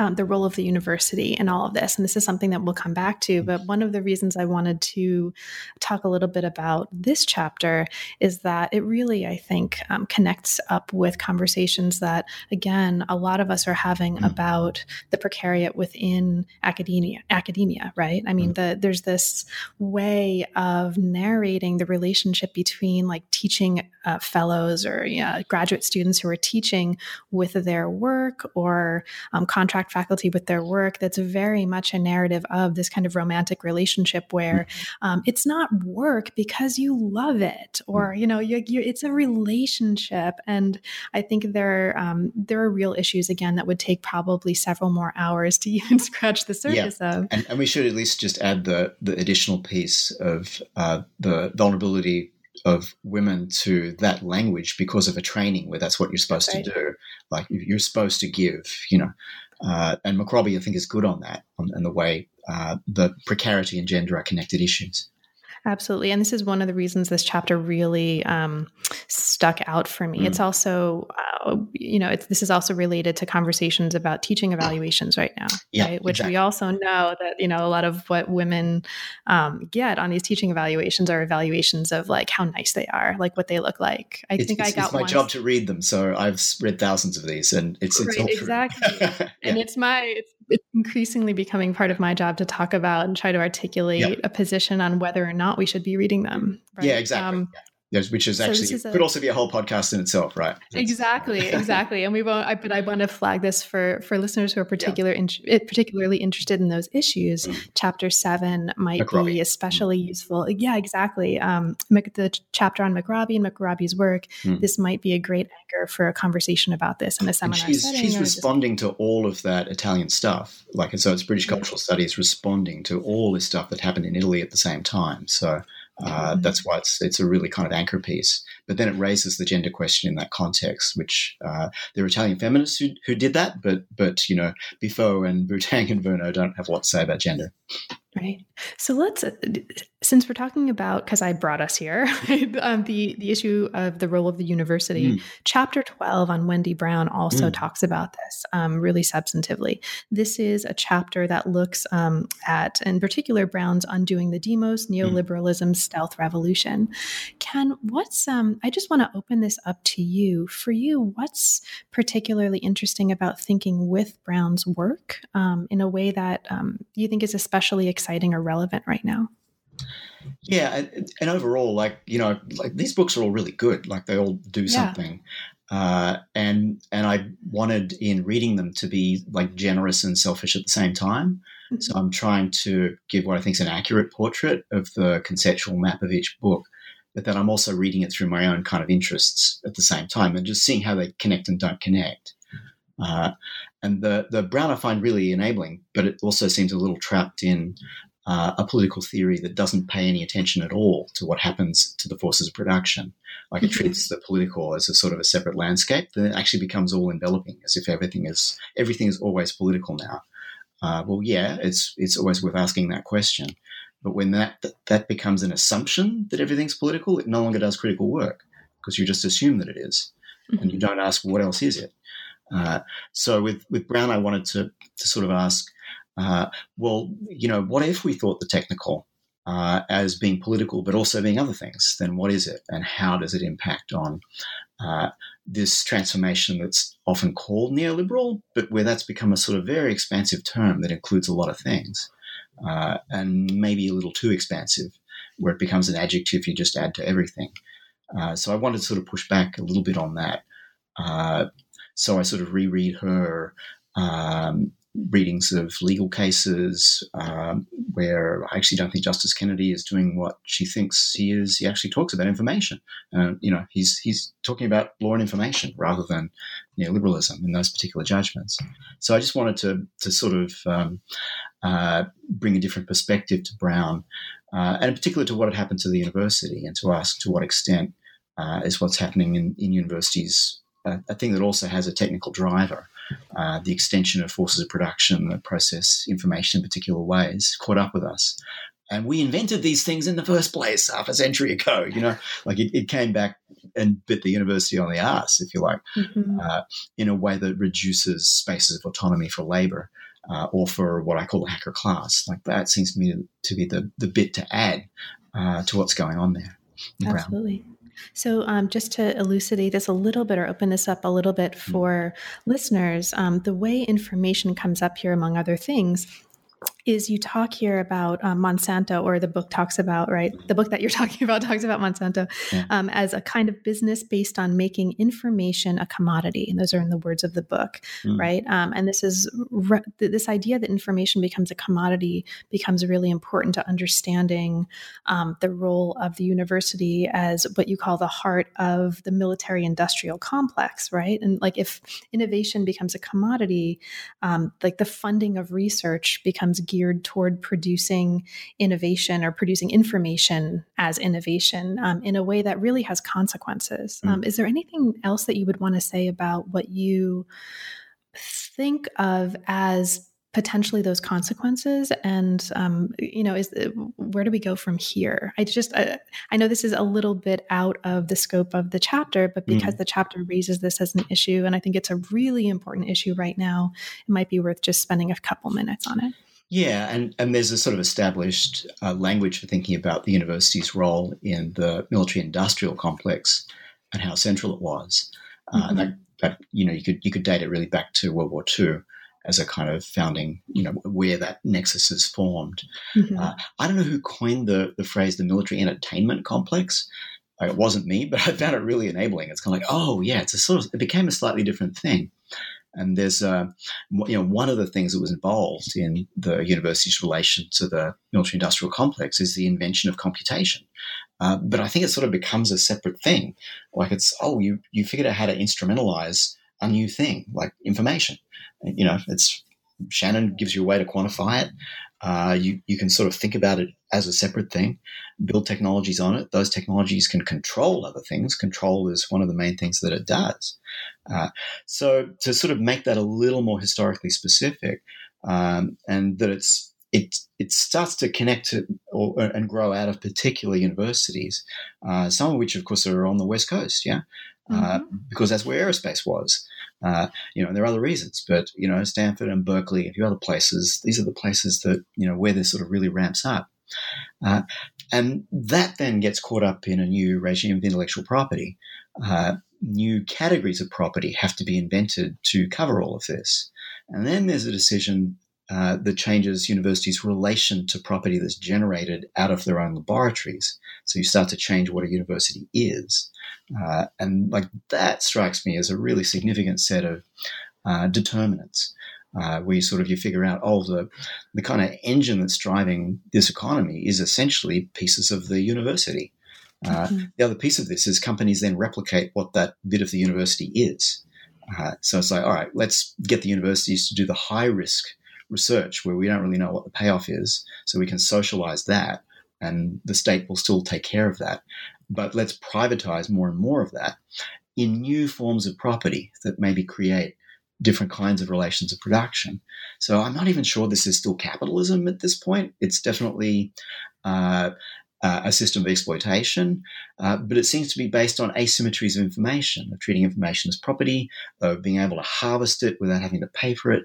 Speaker 1: um, the role of the university in all of this. And this is something that we'll come back to. But one of the reasons I wanted to talk a little bit about this chapter is that it really, I think, um, connects up with conversations that, again, a lot of us are having mm. about the precariat within academia. Academia, right? I mean, mm. the, there's this way of narrating the relationship between like teaching uh, fellows or you know, graduate students who are teaching with their work or um, contract faculty with their work that's very much a narrative of this kind of romantic relationship where mm-hmm. um, it's not work because you love it or mm-hmm. you know you, you, it's a relationship and i think there um, there are real issues again that would take probably several more hours to even scratch the surface
Speaker 2: yeah.
Speaker 1: of
Speaker 2: and, and, we should at least just add the the additional piece of uh, the vulnerability of women to that language because of a training where that's what you're supposed right. to do. Like you're supposed to give, you know, uh, and McRobbie, I think, is good on that, and the way uh, the precarity and gender are connected issues.
Speaker 1: Absolutely. And this is one of the reasons this chapter really um, stuck out for me. Mm. It's also, uh, you know, it's, this is also related to conversations about teaching evaluations right now,
Speaker 2: yeah,
Speaker 1: right? Which
Speaker 2: exactly.
Speaker 1: we also know that, you know, a lot of what women um, get on these teaching evaluations are evaluations of like how nice they are, like what they look like. I
Speaker 2: it's,
Speaker 1: think
Speaker 2: it's,
Speaker 1: I got
Speaker 2: It's my job to read them. So I've read thousands of these and it's, it's
Speaker 1: right, exactly. yeah. And it's my, it's, it's increasingly becoming part of my job to talk about and try to articulate a position on whether or not we should be reading them.
Speaker 2: Right? Yeah, exactly. Um, Yes, which is actually so is could also be a whole podcast in itself, right?
Speaker 1: Exactly, exactly. And we won't. I, but I want to flag this for for listeners who are particular yeah. in, eh, particularly interested in those issues. Mm. Chapter seven might McRobbie. be especially mm. useful. Yeah, exactly. Um, the chapter on McRobbie and McRobbie's work. Mm. This might be a great anchor for a conversation about this in a seminar
Speaker 2: and she's,
Speaker 1: setting.
Speaker 2: She's responding just... to all of that Italian stuff. Like, and so it's British cultural studies responding to all this stuff that happened in Italy at the same time. So uh, mm-hmm. That's why it's it's a really kind of anchor piece. But then it raises the gender question in that context, which uh, there are Italian feminists who, who did that, but but you know Bifo and Boutang and Virno don't have a lot to say about gender.
Speaker 1: Right. So let's, uh, since we're talking about, because I brought us here, um, the the issue of the role of the university. Mm. Chapter twelve on Wendy Brown also mm. talks about this um, really substantively. This is a chapter that looks um, at, in particular, Brown's undoing the demos, mm. neoliberalism, mm. stealth revolution. Ken, what's um? I just want to open this up to you. For you, what's particularly interesting about thinking with Brown's work um, in a way that um, you think is especially exciting or relevant right now?
Speaker 2: Yeah, and, and, overall, like you know, like these books are all really good. Like they all do something, yeah. uh, and and I wanted in reading them to be like generous and selfish at the same time. Mm-hmm. So I'm trying to give what I think is an accurate portrait of the conceptual map of each book, but then I'm also reading it through my own kind of interests at the same time and just seeing how they connect and don't connect. Uh, and the, the Brown I find really enabling, but it also seems a little trapped in uh, a political theory that doesn't pay any attention at all to what happens to the forces of production. Like it mm-hmm. treats the political as a sort of a separate landscape, then it actually becomes all enveloping, as if everything is everything is always political now. Uh, well, yeah, it's it's always worth asking that question. But when that, that that becomes an assumption that everything's political, it no longer does critical work because you just assume that it is, mm-hmm. and you don't ask what else is it. Uh, so with with Brown, I wanted to to sort of ask, uh, well, you know, what if we thought the technical uh, as being political, but also being other things? Then what is it, and how does it impact on uh, this transformation that's often called neoliberal, but where that's become a sort of very expansive term that includes a lot of things, uh, and maybe a little too expansive, where it becomes an adjective you just add to everything. So I wanted to sort of push back a little bit on that. So I sort of reread her um, readings of legal cases um, where I actually don't think Justice Kennedy is doing what she thinks he is. He actually talks about information. Uh, you know, he's he's talking about law and information rather than neoliberalism in those particular judgments. So I just wanted to to sort of um, uh, bring a different perspective to Brown, uh, and in particular to what had happened to the university, and to ask to what extent uh, is what's happening in, in universities a, a thing that also has a technical driver. Uh, the extension of forces of production that process information in particular ways caught up with us. And we invented these things in the first place half a century ago. You know, like it, it came back and bit the university on the ass, if you like, mm-hmm. uh, in a way that reduces spaces of autonomy for labor uh, or for what I call the hacker class. Like that seems to me to, to be the, the bit to add uh, to what's going on there.
Speaker 1: Absolutely. Brown. So, um, just to elucidate this a little bit or open this up a little bit mm. for listeners, um, the way information comes up here, among other things, is you talk here about um, Monsanto, or the book talks about, right? The book that you're talking about talks about Monsanto yeah. um, as a kind of business based on making information a commodity. And those are in the words of the book, mm. right? Um, and this is re- this idea that information becomes a commodity becomes really important to understanding um, the role of the university as what you call the heart of the military industrial complex, right? And like if innovation becomes a commodity, um, like the funding of research becomes geared toward producing innovation or producing information as innovation um, in a way that really has consequences. Mm. Um, is there anything else that you would want to say about what you think of as potentially those consequences and um, you know is where do we go from here i just uh, i know this is a little bit out of the scope of the chapter but because mm. the chapter raises this as an issue and i think it's a really important issue right now it might be worth just spending a couple minutes on it
Speaker 2: yeah, and, and there's a sort of established uh, language for thinking about the university's role in the military industrial complex and how central it was. Uh, mm-hmm. that, that, you know, you could you could date it really back to World War II as a kind of founding, you know, where that nexus is formed. Mm-hmm. Uh, I don't know who coined the, the phrase the military entertainment complex. it wasn't me, but I found it really enabling. It's kind of like, oh yeah, it's a sort of it became a slightly different thing. And there's, uh, you know, one of the things that was involved in the university's relation to the military-industrial complex is the invention of computation. Uh, but I think it sort of becomes a separate thing. Like it's, oh, you you figured out how to instrumentalize a new thing, like information. You know, it's Shannon gives you a way to quantify it. Uh, you, you can sort of think about it as a separate thing, build technologies on it. Those technologies can control other things. Control is one of the main things that it does. Uh, so to sort of make that a little more historically specific, um, and that it's it it starts to connect to or, and grow out of particular universities, uh, some of which, of course, are on the west coast. Yeah, uh, mm-hmm. because that's where aerospace was. Uh, you know, there are other reasons, but you know, Stanford and Berkeley and a few other places. These are the places that you know where this sort of really ramps up, uh, and that then gets caught up in a new regime of intellectual property. Uh, new categories of property have to be invented to cover all of this, and then there's a decision uh, that changes universities' relation to property that's generated out of their own laboratories. So you start to change what a university is. Uh, and like that strikes me as a really significant set of uh, determinants. Uh, where you sort of you figure out oh the the kind of engine that's driving this economy is essentially pieces of the university. Uh, mm-hmm. The other piece of this is companies then replicate what that bit of the university is. Uh, so it's like all right, let's get the universities to do the high risk research where we don't really know what the payoff is, so we can socialize that, and the state will still take care of that but let's privatize more and more of that in new forms of property that maybe create different kinds of relations of production. So I'm not even sure this is still capitalism at this point. It's definitely uh, uh, a system of exploitation, uh, but it seems to be based on asymmetries of information, of treating information as property, of being able to harvest it without having to pay for it.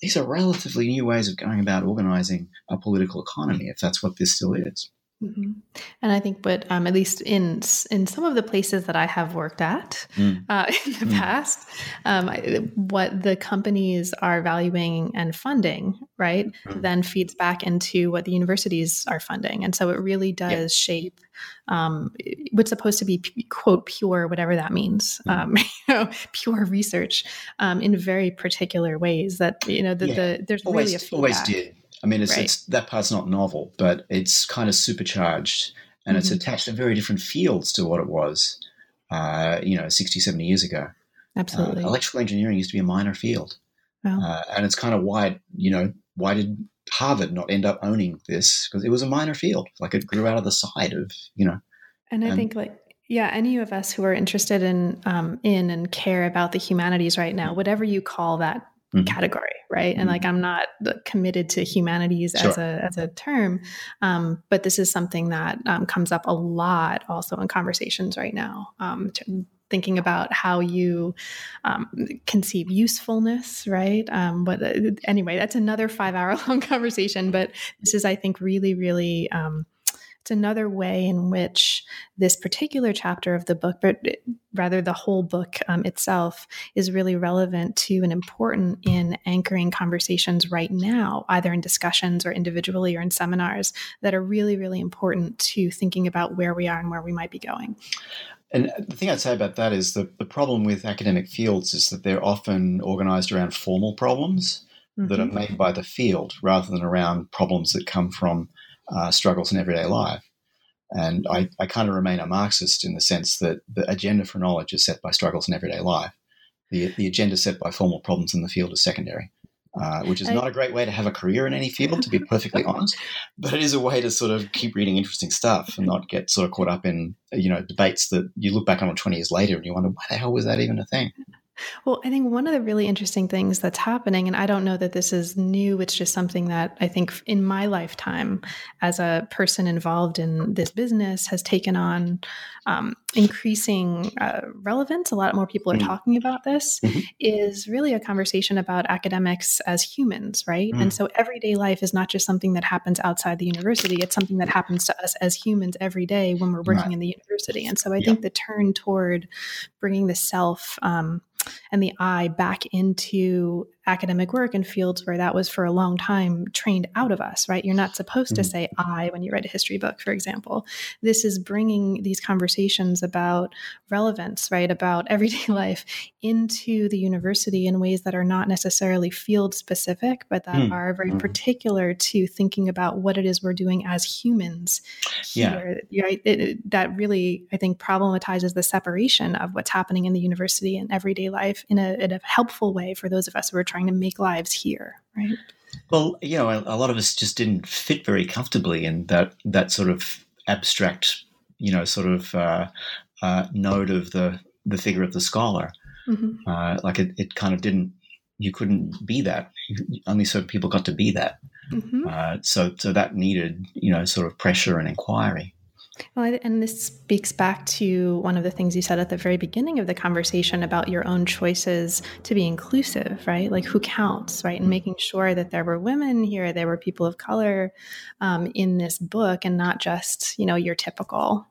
Speaker 2: These are relatively new ways of going about organizing a political economy, if that's what this still is.
Speaker 1: Mm-hmm. And I think, but um, at least in in some of the places that I have worked at mm. uh, in the mm. past, um, I, what the companies are valuing and funding, right, mm. then feeds back into what the universities are funding, and so it really does yeah. shape um, what's supposed to be quote pure, whatever that means, mm. um, you know, pure research um, in very particular ways. That you know, the, yeah. the there's
Speaker 2: always,
Speaker 1: really a feedback.
Speaker 2: always did I mean, it's, right. it's that part's not novel, but it's kind of supercharged and mm-hmm. it's attached to very different fields to what it was, uh, you know, 60, 70 years ago.
Speaker 1: Absolutely.
Speaker 2: Uh, electrical engineering used to be a minor field. Uh, and it's kind of why, you know, why did Harvard not end up owning this? Because it was a minor field. Like it grew out of the side of, you know.
Speaker 1: And I and, think like yeah, any of us who are interested in um, in and care about the humanities right now, whatever you call that mm-hmm. category, right? Mm-hmm. And like I'm not committed to humanities sure. as a as a term, um, but this is something that um, comes up a lot also in conversations right now. Um, thinking about how you um, conceive usefulness, right? Um, but uh, anyway, that's another five hour long conversation. But this is, I think, really, really um, it's another way in which this particular chapter of the book, but rather the whole book um, itself, is really relevant to and important in anchoring conversations right now, either in discussions or individually or in seminars that are really, really important to thinking about where we are and where we might be going.
Speaker 2: And the thing I'd say about that is that the problem with academic fields is that they're often organized around formal problems mm-hmm. that are mm-hmm. made by the field rather than around problems that come from uh, struggles in everyday life. And I, I kind of remain a Marxist in the sense that the agenda for knowledge is set by struggles in everyday life. The, the agenda set by formal problems in the field is secondary, uh, which is not a great way to have a career in any field, to be perfectly honest. But it is a way to sort of keep reading interesting stuff and not get sort of caught up in, you know, debates that you look back on 20 years later and you wonder, why the hell was that even a thing?
Speaker 1: Well, I think one of the really interesting things that's happening, and I don't know that this is new, it's just something that I think in my lifetime as a person involved in this business has taken on um, increasing uh, relevance. A lot more people are mm-hmm. talking about this, mm-hmm. is really a conversation about academics as humans, right? Mm-hmm. And so everyday life is not just something that happens outside the university, it's something that happens to us as humans every day when we're working right. in the university. And so I yeah. think the turn toward bringing the self, um, and the I back into academic work in fields where that was for a long time trained out of us, right? You're not supposed to mm-hmm. say I when you write a history book, for example. This is bringing these conversations about relevance, right, about everyday life into the university in ways that are not necessarily field specific, but that mm. are very mm. particular to thinking about what it is we're doing as humans here. Yeah. Right? It, it, that really, I think, problematizes the separation of what's happening in the university and everyday life in a, in a helpful way for those of us who are trying to make lives here, right?
Speaker 2: Well, you know, a, a lot of us just didn't fit very comfortably in that that sort of abstract, you know, sort of uh, uh, node of the the figure of the scholar. Mm-hmm. Uh, like it, it kind of didn't. You couldn't be that. Only certain people got to be that. Mm-hmm. Uh, so, so that needed, you know, sort of pressure and inquiry.
Speaker 1: Well, and this speaks back to one of the things you said at the very beginning of the conversation about your own choices to be inclusive, right? Like who counts, right? And making sure that there were women here, there were people of color um, in this book, and not just, you know, your typical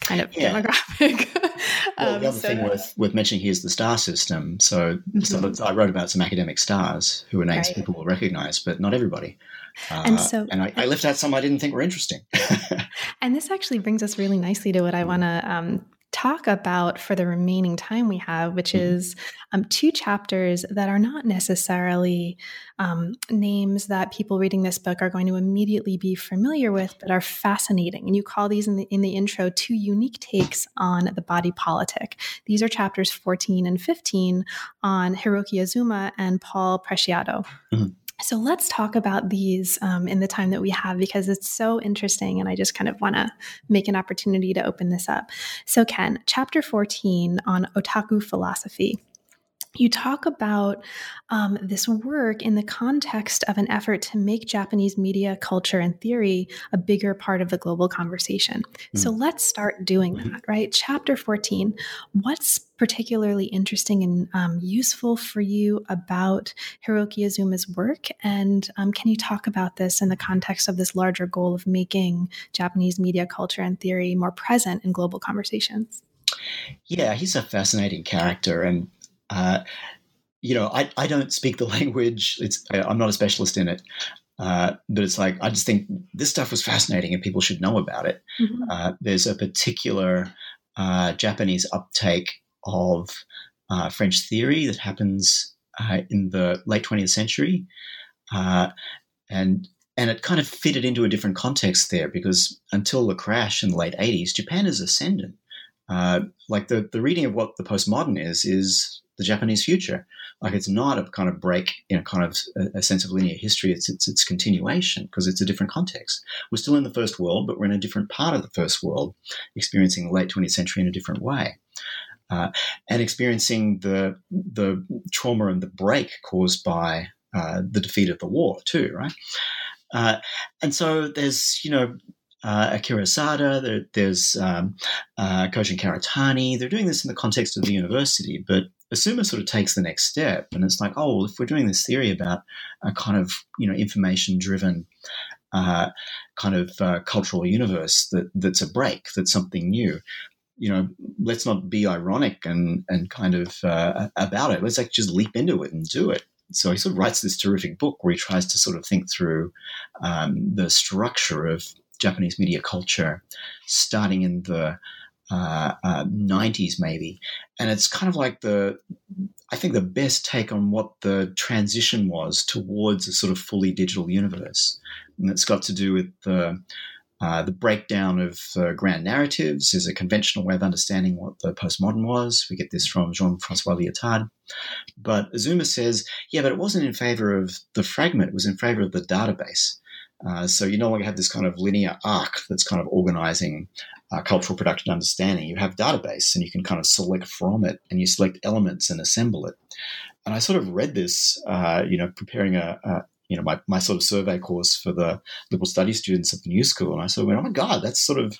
Speaker 1: kind of yeah. demographic.
Speaker 2: well, um, the other so thing worth, worth mentioning here is the star system. So, mm-hmm. so I wrote about some academic stars who are names right. people will recognize, but not everybody. Uh, and so, and I, I, left out some I didn't think were interesting.
Speaker 1: and this actually brings us really nicely to what I want to um, talk about for the remaining time we have, which mm-hmm. is um, two chapters that are not necessarily um, names that people reading this book are going to immediately be familiar with, but are fascinating. And you call these in the in the intro two unique takes on the body politic. These are chapters 14 and 15 on Hiroki Azuma and Paul Preciado. Mm-hmm. So let's talk about these um, in the time that we have because it's so interesting. And I just kind of want to make an opportunity to open this up. So, Ken, chapter 14 on otaku philosophy you talk about um, this work in the context of an effort to make Japanese media, culture, and theory a bigger part of the global conversation. Mm. So let's start doing mm-hmm. that, right? Chapter 14 What's particularly interesting and um, useful for you about Hiroki Azuma's work? And um, can you talk about this in the context of this larger goal of making Japanese media, culture, and theory more present in global conversations?
Speaker 2: Yeah, he's a fascinating character. And uh, you know, I, I don't speak the language. It's I'm not a specialist in it, uh, but it's like I just think this stuff was fascinating and people should know about it. Mm-hmm. Uh, there's a particular uh, Japanese uptake of uh, French theory that happens uh, in the late 20th century, and and it kind of fitted into a different context there because until the crash in the late 80s, Japan is ascendant. like the the reading of what the postmodern is is the Japanese future. Like it's not a kind of break in a kind of a, a sense of linear history. It's it's, it's continuation because it's a different context. We're still in the first world, but we're in a different part of the first world, experiencing the late 20th century in a different way. Uh, and experiencing the the trauma and the break caused by uh, the defeat of the war too, right? Uh, and so there's you know uh, Akira Asada, there, there's um, uh, Karatani. They're doing this in the context of the university, but Azuma sort of takes the next step, and it's like, oh, well, if we're doing this theory about a kind of you know information driven uh, kind of uh, cultural universe that that's a break, that's something new. You know, let's not be ironic and and kind of uh, about it. Let's like just leap into it and do it. So he sort of writes this terrific book where he tries to sort of think through um, the structure of Japanese media culture, starting in the uh, uh, 90s maybe and it's kind of like the i think the best take on what the transition was towards a sort of fully digital universe and it's got to do with the uh, the breakdown of grand narratives is a conventional way of understanding what the postmodern was. We get this from Jean Francois Lyotard. But Azuma says, yeah, but it wasn't in favor of the fragment, it was in favor of the database. Uh, so you no longer have this kind of linear arc that's kind of organizing uh, cultural production understanding. You have database and you can kind of select from it and you select elements and assemble it. And I sort of read this, uh, you know, preparing a, a, you know, my, my sort of survey course for the liberal studies students at the new school. And I sort of went, oh my God, that's sort of,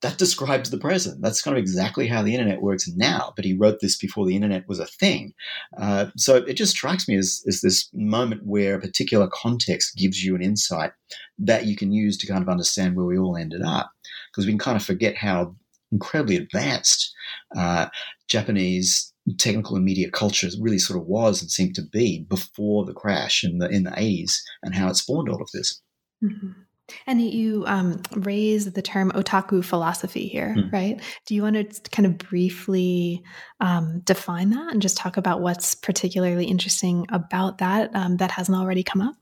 Speaker 2: that describes the present. That's kind of exactly how the internet works now. But he wrote this before the internet was a thing. Uh, so it just strikes me as, as this moment where a particular context gives you an insight that you can use to kind of understand where we all ended up. Because we can kind of forget how incredibly advanced uh, Japanese technical and media culture really sort of was and seemed to be before the crash in the in the 80s and how it spawned all of this.
Speaker 1: Mm-hmm. And you um, raise the term otaku philosophy here, mm. right? Do you want to kind of briefly um, define that and just talk about what's particularly interesting about that um, that hasn't already come up?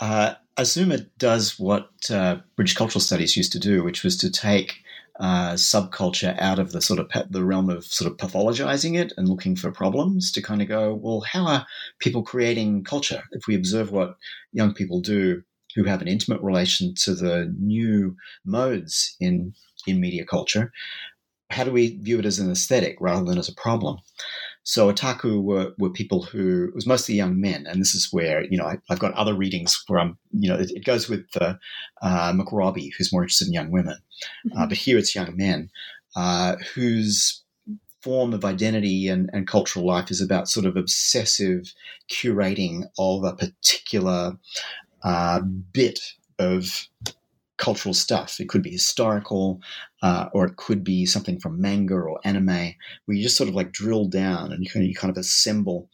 Speaker 2: Uh, Azuma does what uh, British cultural studies used to do, which was to take uh, subculture out of the sort of the realm of sort of pathologizing it and looking for problems to kind of go, well, how are people creating culture? If we observe what young people do who have an intimate relation to the new modes in in media culture, how do we view it as an aesthetic rather than as a problem? So otaku were, were people who it was mostly young men, and this is where you know I, have got other readings where I'm you know it, it goes with uh, uh, McRobbie, who's more interested in young women, uh, mm-hmm. uh, but here it's young men uh, whose form of identity and, and cultural life is about sort of obsessive curating of a particular uh, bit of cultural stuff. It could be historical, uh, or it could be something from manga or anime, where you just sort of like drill down and you kind of, you kind of assemble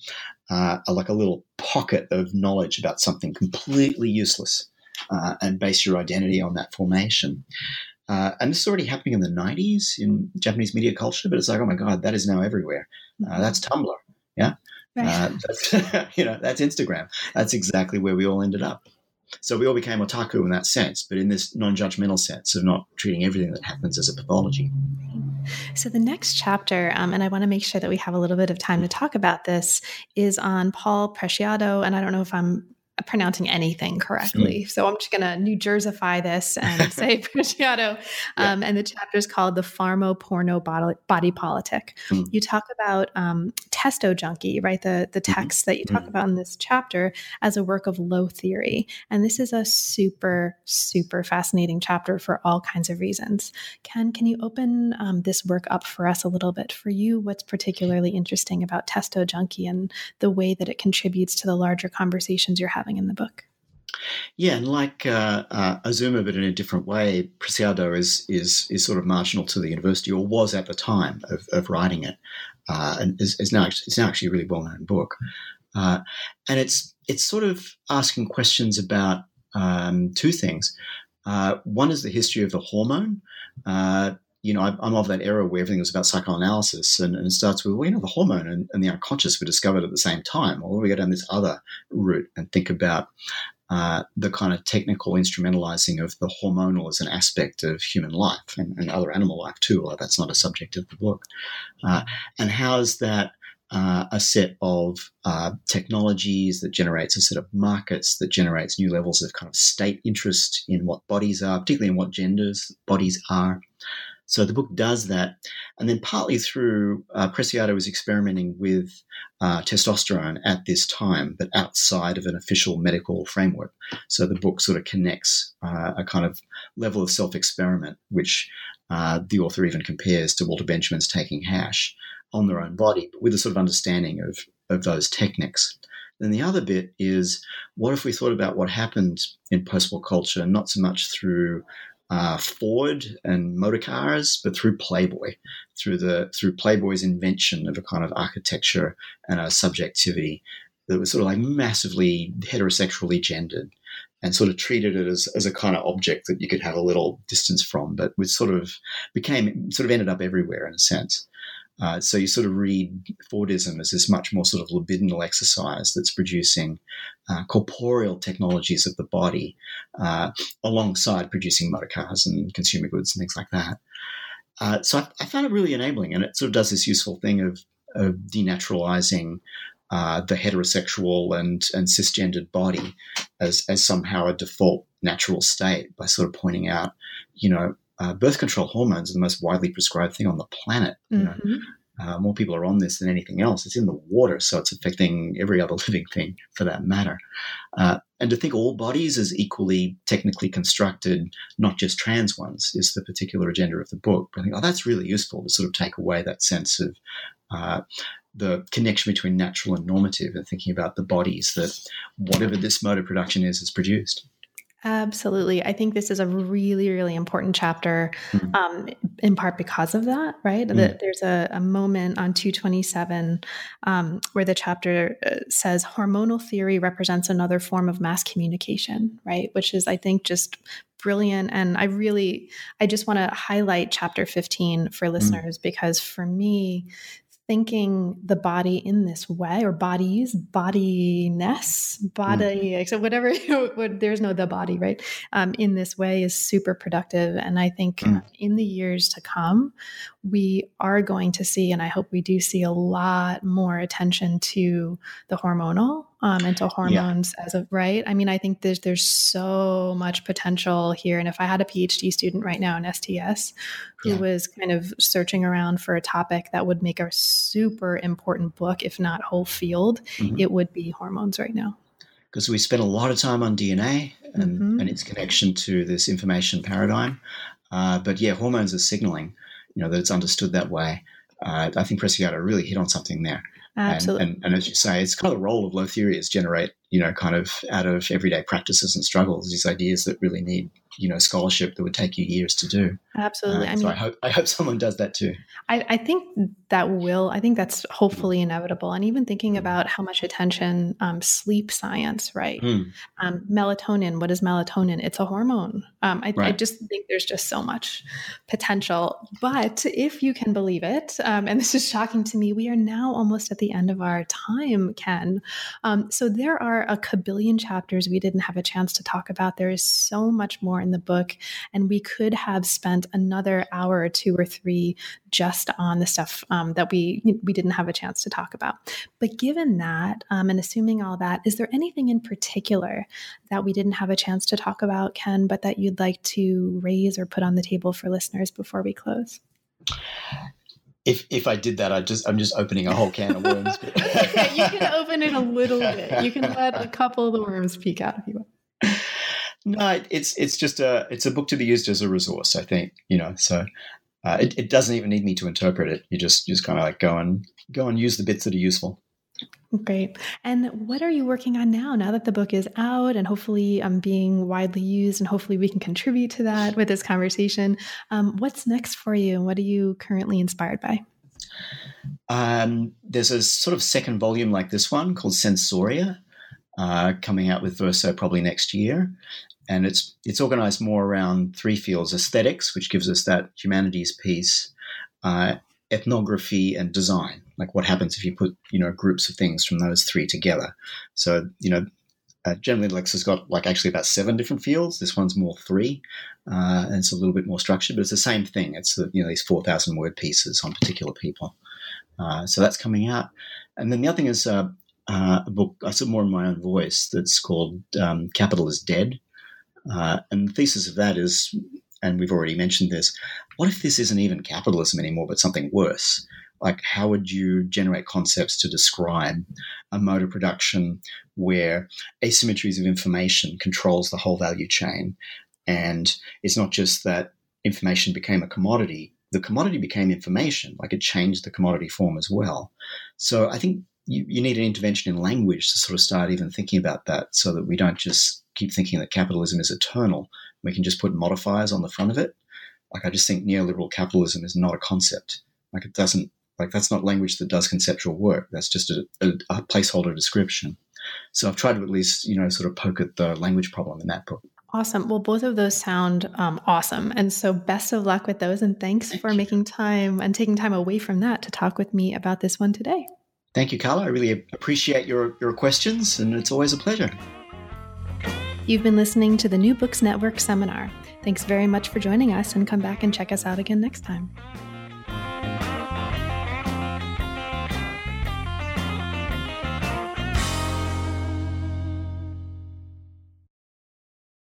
Speaker 2: uh, a, like a little pocket of knowledge about something completely useless uh, and base your identity on that formation. Uh, and this is already happening in the 90s in Japanese media culture, but it's like, oh my God, that is now everywhere. Uh, that's Tumblr. Yeah. Right. Uh, that's, you know, that's Instagram. That's exactly where we all ended up. So we all became otaku in that sense, but in this non judgmental sense of not treating everything that happens as a pathology.
Speaker 1: So the next chapter, um, and I want to make sure that we have a little bit of time to talk about this, is on Paul Preciado. And I don't know if I'm pronouncing anything correctly. Mm. So I'm just going to New Jerseyfy this and say Preciado. Um, yeah. And the chapter is called The Pharmo Porno Body, Body Politic. Mm. You talk about um, Testo Junkie, right? The, the mm-hmm. text mm-hmm. that you talk mm-hmm. about in this chapter as a work of low theory. And this is a super, super fascinating chapter for all kinds of reasons. Ken, can you open um, this work up for us a little bit? For you, what's particularly interesting about Testo Junkie and the way that it contributes to the larger conversations you're having? In the book.
Speaker 2: Yeah, and like uh, uh, Azuma, but in a different way, Preciado is is is sort of marginal to the university, or was at the time of, of writing it, uh, and is, is, now it's now actually a really well known book, uh, and it's it's sort of asking questions about um, two things. Uh, one is the history of the hormone. You know, I'm of that era where everything was about psychoanalysis, and, and it starts with, well, you know, the hormone and, and, the unconscious were discovered at the same time. Or we go down this other route and think about uh, the kind of technical instrumentalizing of the hormonal as an aspect of human life and, and other animal life too, although that's not a subject of the book. Uh, and how is that uh, a set of uh, technologies that generates a set of markets that generates new levels of kind of state interest in what bodies are, particularly in what genders bodies are. So the book does that. And then partly through, uh, Preciado was experimenting with uh, testosterone at this time, but outside of an official medical framework. So the book sort of connects uh, a kind of level of self experiment, which uh, the author even compares to Walter Benjamin's taking hash on their own body, but with a sort of understanding of, of those techniques. Then the other bit is what if we thought about what happened in post war culture, not so much through uh, Ford and motor cars, but through Playboy, through the through Playboy's invention of a kind of architecture and a subjectivity that was sort of like massively heterosexually gendered and sort of treated it as, as a kind of object that you could have a little distance from, but was sort of became sort of ended up everywhere in a sense. Uh, so you sort of read Fordism as this much more sort of libidinal exercise that's producing uh, corporeal technologies of the body uh, alongside producing motor cars and consumer goods and things like that. Uh, so I, I, found it really enabling, and it sort of does this useful thing of, of denaturalizing uh, the heterosexual and, and cisgendered body as, as somehow a default natural state by sort of pointing out, you know, uh, birth control hormones are the most widely prescribed thing on the planet. Mm-hmm. You know? uh, more people are on this than anything else. It's in the water, so it's affecting every other living thing for that matter. Uh, and to think all bodies as equally technically constructed, not just trans ones, is the particular agenda of the book. But I think, oh, that's really useful to sort of take away that sense of uh, the connection between natural and normative and thinking about the bodies that whatever this mode of production is, is produced.
Speaker 1: Absolutely. I think this is a really, really important chapter, mm. um, in part because of that, right? Mm. That there's a, a, moment on 227 um, where the chapter uh, says hormonal theory represents another form of mass communication, right? Which is, I think, just brilliant. And I really, I just want to highlight chapter 15 for mm. listeners mm. because for me, thinking the body in this way or bodies bodiness body mm. so whatever there's no the body right um, in this way is super productive and i think mm. in the years to come we are going to see and i hope we do see a lot more attention to the hormonal um, and to hormones yeah. as of right. I mean, I think there's there's so much potential here. And if I had a PhD student right now in STS who yeah. was kind of searching around for a topic that would make a super important book, if not whole field, mm-hmm. it would be hormones right now.
Speaker 2: Because we spent a lot of time on DNA and, mm-hmm. and its connection to this information paradigm. Uh, but yeah, hormones are signaling, you know, that it's understood that way. Uh, I think Preciado really hit on something there.
Speaker 1: Absolutely.
Speaker 2: And, and, and, as you say, it's kind of the role of low theory is generate, you know, kind of out of everyday practices and struggles, these ideas that really need you know scholarship that would take you years to do.
Speaker 1: Absolutely.
Speaker 2: Uh, I mean, I hope I hope someone does that too.
Speaker 1: I, I, think that will. I think that's hopefully inevitable. And even thinking about how much attention um, sleep science, right? Mm. Um, melatonin. What is melatonin? It's a hormone. Um, I, right. I, just think there's just so much potential. But if you can believe it, um, and this is shocking to me, we are now almost at the end of our time, Ken. Um, so there are a kabillion chapters we didn't have a chance to talk about. There is so much more in the book. And we could have spent another hour or two or three just on the stuff um, that we we didn't have a chance to talk about. But given that, um, and assuming all that, is there anything in particular that we didn't have a chance to talk about, Ken, but that you'd like to raise or put on the table for listeners before we close?
Speaker 2: If if I did that, I just I'm just opening a whole can of worms.
Speaker 1: okay, you can open it a little bit. You can let a couple of the worms peek out if you want.
Speaker 2: No, it's it's just a it's a book to be used as a resource. I think you know, so uh, it, it doesn't even need me to interpret it. You just just kind of like go and go and use the bits that are useful.
Speaker 1: Great. And what are you working on now? Now that the book is out and hopefully um, being widely used, and hopefully we can contribute to that with this conversation. Um, what's next for you, and what are you currently inspired by?
Speaker 2: Um, there's a sort of second volume like this one called Sensoria, uh, coming out with Verso probably next year and it's it's organized more around three fields: aesthetics, which gives us that humanities piece, uh, ethnography, and design. Like what happens if you put you know groups of things from those three together. So you know. Uh, General Intellects has got like actually about seven different fields. This one's more three, uh, and it's a little bit more structured, but it's the same thing. It's the, you know these four thousand word pieces on particular people. Uh, so that's coming out, and then the other thing is uh, uh, a book I said more in my own voice that's called um, "Capital is Dead," Uh, and the thesis of that is, and we've already mentioned this, what if this isn't even capitalism anymore, but something worse? Like, how would you generate concepts to describe a mode of production where asymmetries of information controls the whole value chain? And it's not just that information became a commodity, the commodity became information, like it changed the commodity form as well. So I think you, you need an intervention in language to sort of start even thinking about that so that we don't just keep thinking that capitalism is eternal. We can just put modifiers on the front of it. Like I just think neoliberal capitalism is not a concept. Like it doesn't like that's not language that does conceptual work. That's just a, a, a placeholder description. So I've tried to at least you know sort of poke at the language problem in that book.
Speaker 1: Awesome. Well, both of those sound um, awesome. And so, best of luck with those. And thanks Thank for you. making time and taking time away from that to talk with me about this one today.
Speaker 2: Thank you, Carla. I really appreciate your, your questions, and it's always a pleasure.
Speaker 1: You've been listening to the New Books Network seminar. Thanks very much for joining us, and come back and check us out again next time.